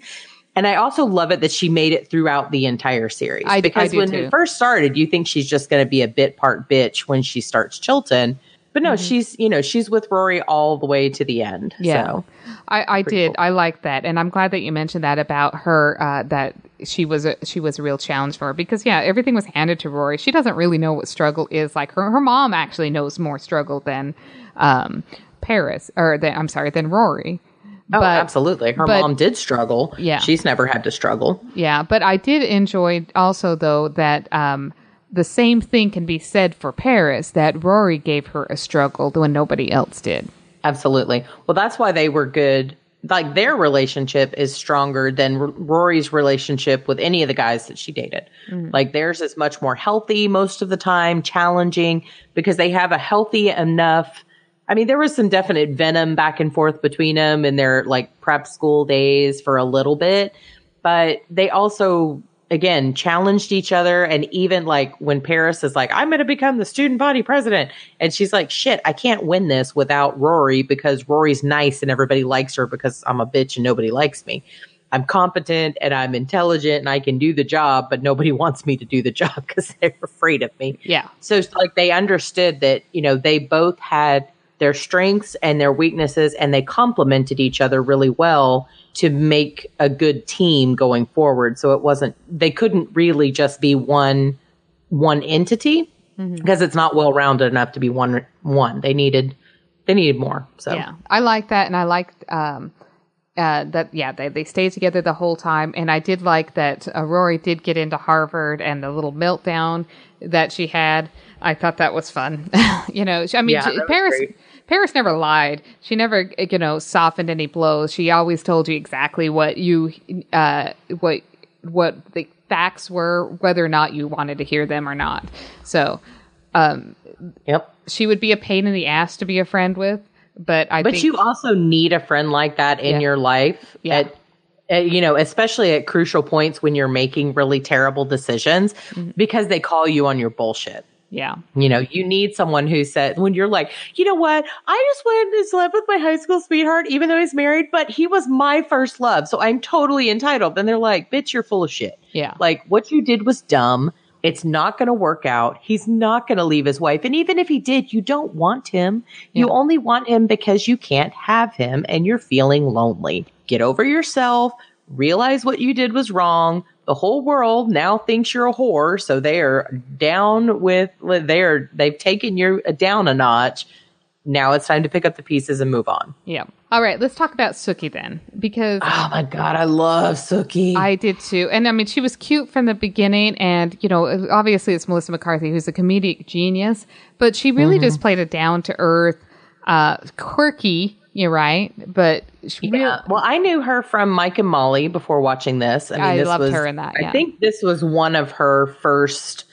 S2: And I also love it that she made it throughout the entire series.
S3: I- I
S2: because
S3: do
S2: when
S3: too.
S2: it first started, you think she's just going to be a bit part bitch when she starts Chilton. But no, she's, you know, she's with Rory all the way to the end.
S3: Yeah.
S2: So.
S3: I, I did.
S2: cool.
S3: I like that, and I'm glad that you mentioned that about her. Uh, that she was a she was a real challenge for her because yeah, everything was handed to Rory. She doesn't really know what struggle is. Like her her mom actually knows more struggle than um, Paris or than I'm sorry than Rory.
S2: Oh,
S3: But-
S2: absolutely. Her
S3: but-
S2: mom did struggle.
S3: Yeah.
S2: She's never had to struggle.
S3: Yeah, but I did enjoy also though that um, the same thing can be said for Paris that Rory gave her a struggle when nobody else did.
S2: Absolutely. Well, that's why they were good. Like their relationship is stronger than R- Rory's relationship with any of the guys that she dated. Like theirs is much more healthy most of the time, challenging because they have a healthy enough. I mean, there was some definite venom back and forth between them in their like prep school days for a little bit, but they also again challenged each other. And even like when paris is like i'm going to become the student body president and she's like shit i can't win this without rory because rory's nice and everybody likes her because i'm a bitch and nobody likes me. I'm competent and i'm intelligent and i can do the job but nobody wants me to do the job because they're afraid of me.
S3: Yeah.
S2: so it's like they understood that, you know, they both had their strengths and their weaknesses and they complemented each other really well to make a good team going forward. So it wasn't they couldn't really just be one one entity because it's not well rounded enough to be one one. They needed they needed more. So
S3: Yeah, I like that, and I like um, uh, that. Yeah, they they stayed together the whole time, and I did like that. Uh, Rory did get into Harvard, and the little meltdown that she had. I thought that was fun. you know, she- I mean,
S2: Yeah,
S3: she- Paris.
S2: great.
S3: Paris never lied. She never, you know, softened any blows. She always told you exactly what you, uh, what, what the facts were, whether or not you wanted to hear them or not. So, um,
S2: Yep.
S3: she would be a pain in the ass to be a friend with. But I
S2: But
S3: think
S2: you also need a friend like that in
S3: Yeah.
S2: your life.
S3: Yeah.
S2: At, you know, especially at crucial points when you're making really terrible decisions
S3: Mm-hmm.
S2: because they call you on your bullshit.
S3: Yeah.
S2: You know, you need someone who said, when you're like, you know what? I just went and slept with my high school sweetheart, even though he's married, but he was my first love. So I'm totally entitled. Then they're like, bitch, you're full of shit.
S3: Yeah.
S2: Like what you did was dumb. It's not going to work out. He's not going to leave his wife. And even if he did, you don't want him. You only want him because you can't have him and you're feeling lonely. Get over yourself. Realize what you did was wrong. The whole world now thinks you're a whore. So they are down with, they're, they've taken you down a notch. Now it's time to pick up the pieces and move on.
S3: Yeah. All right, let's talk about Sookie then, because
S2: Oh my God. I love Sookie.
S3: I did too. And I mean, she was cute from the beginning, and you know, obviously it's Melissa McCarthy who's a comedic genius, but she really just played a down to earth, uh, quirky. You're right, but she
S2: Yeah.
S3: real-
S2: Well, I knew her from Mike and Molly before watching this. I mean,
S3: I
S2: this
S3: loved
S2: was,
S3: her in that, yeah.
S2: I think this was one of her first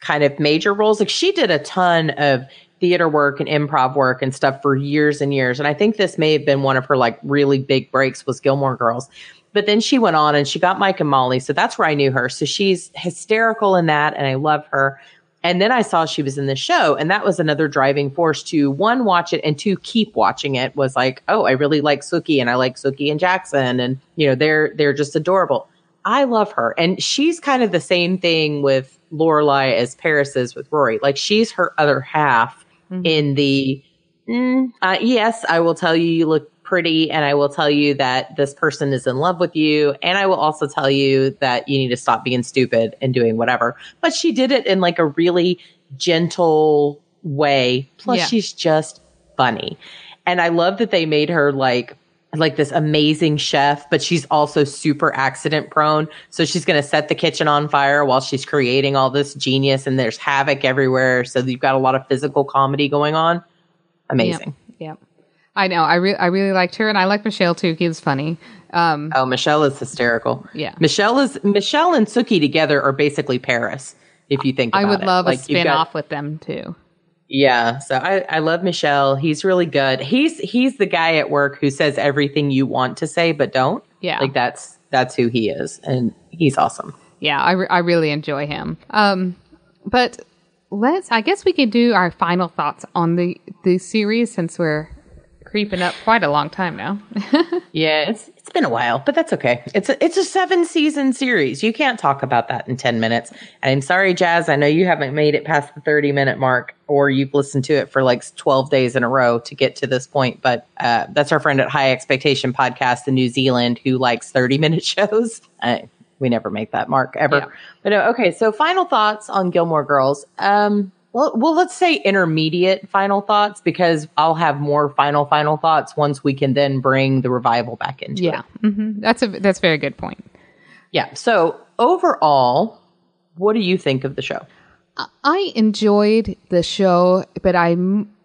S2: kind of major roles. Like she did a ton of theater work and improv work and stuff for years and years. And I think this may have been one of her like really big breaks was Gilmore Girls. But then she went on and she got Mike and Molly. So that's where I knew her. So she's hysterical in that and I love her. And then I saw she was in the show, and that was another driving force to one, watch it, and two, keep watching it. Was like, oh, I really like Sookie, and I like Sookie and Jackson, and you know they're they're just adorable. I love her, and she's kind of the same thing with Lorelai as Paris is with Rory. Like she's her other half in the. Mm, uh, yes, I will tell you, you look pretty, and I will tell you that this person is in love with you, and I will also tell you that you need to stop being stupid and doing whatever. But she did it in like a really gentle way. Plus,
S3: Yeah.
S2: she's just funny, and I love that they made her like like this amazing chef, but she's also super accident prone. So she's going to set the kitchen on fire while she's creating all this genius, and there's havoc everywhere. So you've got a lot of physical comedy going on. Amazing.
S3: yeah. I know. I really, I really liked her, and I like Michelle too. He was funny. Um,
S2: Oh, Michelle is hysterical.
S3: Yeah.
S2: Michelle is Michelle and Suki together are basically Paris. If you think
S3: I would
S2: it.
S3: love
S2: Like,
S3: a spin
S2: got-
S3: off with them too.
S2: Yeah, so I, I love Michelle. He's really good. He's he's the guy at work who says everything you want to say but don't.
S3: Yeah.
S2: like that's that's who he is, and he's awesome.
S3: Yeah, I, re- I really enjoy him. Um, but let's. I guess we could do our final thoughts on the the series since we're creeping up quite a long time now.
S2: Yeah, it's it's been a while, but that's okay. It's a it's a seven season series. You can't talk about that in ten minutes. And I'm sorry, Jazz. I know you haven't made it past the thirty minute mark, or you've listened to it for like twelve days in a row to get to this point. But uh, that's our friend at High Expectation Podcast in New Zealand who likes thirty minute shows. I, we never make that mark ever.
S3: Yeah.
S2: But no, okay. So final thoughts on Gilmore Girls. Um, well, well, let's say intermediate final thoughts because I'll have more final final thoughts once we can then bring the revival back into it.
S3: yeah, hmm that's a that's a very good point.
S2: Yeah. So overall, what do you think of the show?
S3: I enjoyed the show, but I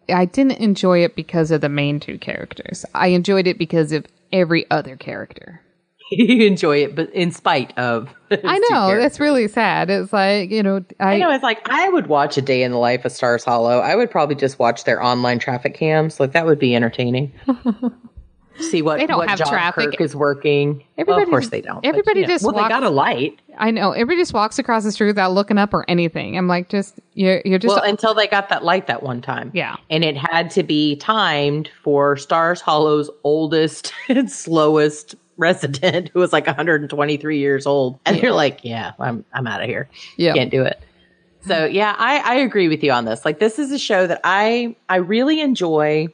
S3: I didn't enjoy it because of the main two characters. I enjoyed it because of every other character.
S2: you enjoy it, but in spite of.
S3: I know that's really sad. It's like you know I,
S2: I know. It's like I would watch a day in the life of Stars Hollow. I would probably just watch their online traffic cams. Like that would be entertaining. See what
S3: They don't
S2: what
S3: have
S2: John
S3: traffic.
S2: Kirk is working. Well, of course they don't. but,
S3: everybody
S2: you know.
S3: just
S2: well,
S3: walks-
S2: they got a light.
S3: I know. Everybody just walks across the street without looking up or anything. I'm like, just you're you're just
S2: well, until they got that light that one time.
S3: Yeah.
S2: And it had to be timed for Stars Hollow's oldest and slowest resident, who was like 123 years old. And you're like, yeah, I'm I'm out of here.
S3: Yeah.
S2: Can't do it. So yeah, I, I agree with you on this. Like this is a show that I I really enjoy.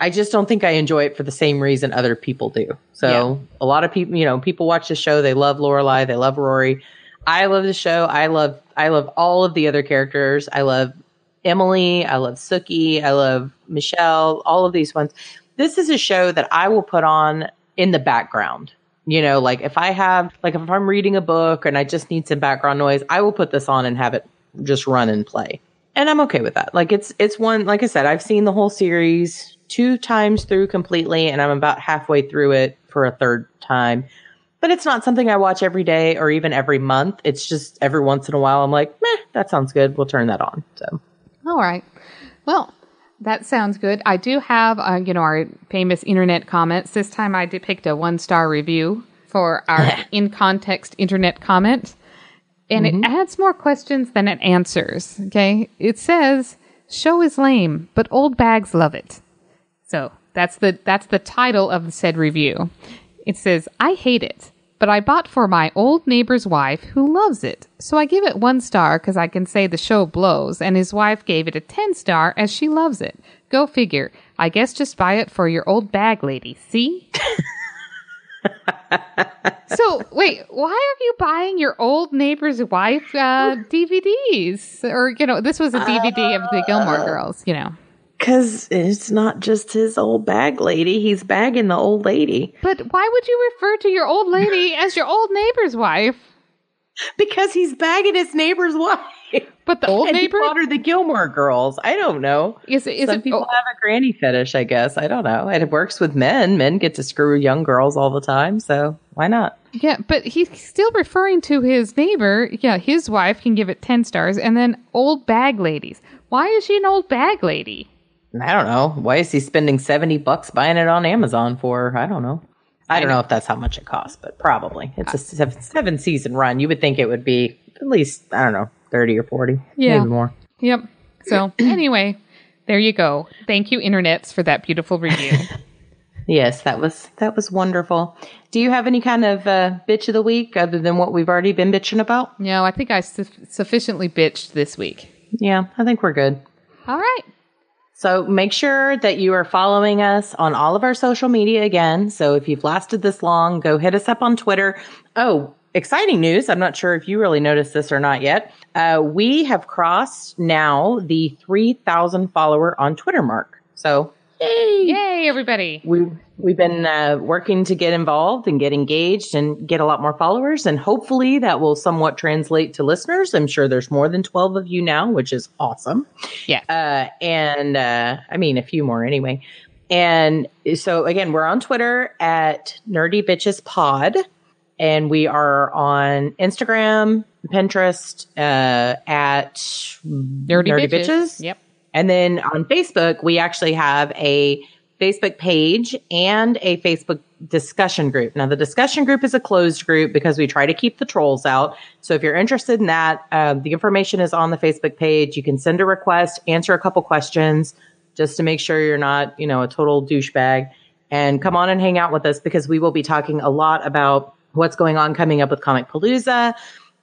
S2: I just don't think I enjoy it for the same reason other people do. So a lot of people, you know, people watch the show. They love Lorelai. They love Rory. I love the show. I love I love all of the other characters. I love Emily. I love Sookie. I love Michelle. All of these ones. This is a show that I will put on in the background. You know, like if I have like if I'm reading a book and I just need some background noise, I will put this on and have it just run and play. And I'm okay with that. Like it's it's one like I said, I've seen the whole series two times through completely and I'm about halfway through it for a third time. But it's not something I watch every day or even every month. It's just every once in a while I'm like, meh, that sounds good. We'll turn that on. So
S3: All right. Well, that sounds good. I do have, uh, you know, our famous internet comments. This time I did picked a one star review for our in context internet comment. And it adds more questions than it answers. Okay. It says, show is lame, but old bags love it. So that's the that's the title of the said review. It says, I hate it, but I bought for my old neighbor's wife who loves it. So I give it one star because I can say the show blows, and his wife gave it a 10 star as she loves it. Go figure. I guess just buy it for your old bag lady. See? so wait, why are you buying your old neighbor's wife uh, DVDs? Or you know, this was a DVD of the Gilmore Girls. You know,
S2: Cause it's not just his old bag lady. He's bagging the old lady.
S3: but why would you refer to your old lady as your old neighbor's wife?
S2: Because he's bagging his neighbor's wife.
S3: But the old
S2: and
S3: neighbor
S2: he the Gilmore Girls. I don't know.
S3: is is
S2: Some
S3: it?
S2: people
S3: oh,
S2: have a granny fetish, I guess. I don't know. And it works with men. Men get to screw young girls all the time, so why not?
S3: yeah, but he's still referring to his neighbor. Yeah, his wife can give it ten stars, and then old bag ladies. Why is she an old bag lady?
S2: I don't know. Why is he spending 70 bucks buying it on Amazon for? I don't know. I don't know if that's how much it costs, but probably. It's a seven, seven season run. You would think it would be at least, I don't know, 30 or 40.
S3: Yeah.
S2: Maybe more.
S3: Yep. So anyway, there you go. Thank you, internets, for that beautiful review.
S2: Yes, that was that was wonderful. Do you have any kind of uh, bitch of the week other than what we've already been bitching about?
S3: no, I think I su- sufficiently bitched this week.
S2: Yeah, I think we're good.
S3: All right.
S2: So make sure that you are following us on all of our social media again. So if you've lasted this long, go hit us up on Twitter. Oh, exciting news. I'm not sure if you really noticed this or not yet. Uh, we have crossed now the 3,000 follower on Twitter mark. So yay.
S3: Yay, everybody.
S2: we we've been uh, working to get involved and get engaged and get a lot more followers and hopefully that will somewhat translate to listeners i'm sure there's more than 12 of you now which is awesome
S3: Yeah.
S2: uh, and uh, i mean a few more anyway and so again we're on twitter at nerdy bitches pod and we are on instagram pinterest uh, at
S3: Nerdy,
S2: Nerdy
S3: bitches.
S2: Bitches?
S3: Yep.
S2: And then on Facebook, we actually have a Facebook page and a Facebook discussion group. Now, the discussion group is a closed group because we try to keep the trolls out. So if you're interested in that, uh, the information is on the Facebook page. You can send a request, answer a couple questions just to make sure you're not, you know, a total douchebag and come on and hang out with us because we will be talking a lot about what's going on coming up with Comicpalooza.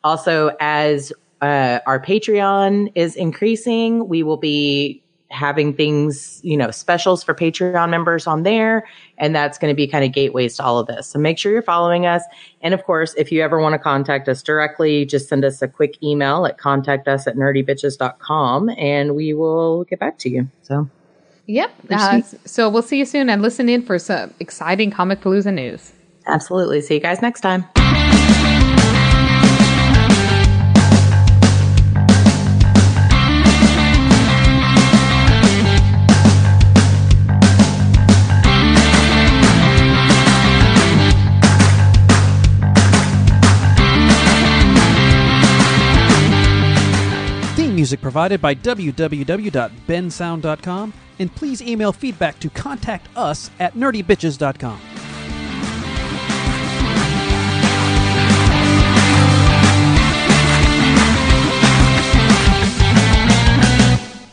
S2: Also, as uh, our Patreon is increasing, we will be having things, you know, specials for Patreon members on there. And that's going to be kind of gateways to all of this. So make sure you're following us. And of course, if you ever want to contact us directly, just send us a quick email at contact us at nerdybitches.com and we will get back to you. So
S3: Yep. Uh, so we'll see you soon and listen in for some exciting Comicpalooza news.
S2: absolutely. See you guys next time.
S6: Music provided by www.bensound.com, and please email feedback to contact us at nerdybitches.com.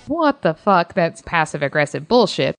S3: What the fuck? That's passive aggressive bullshit.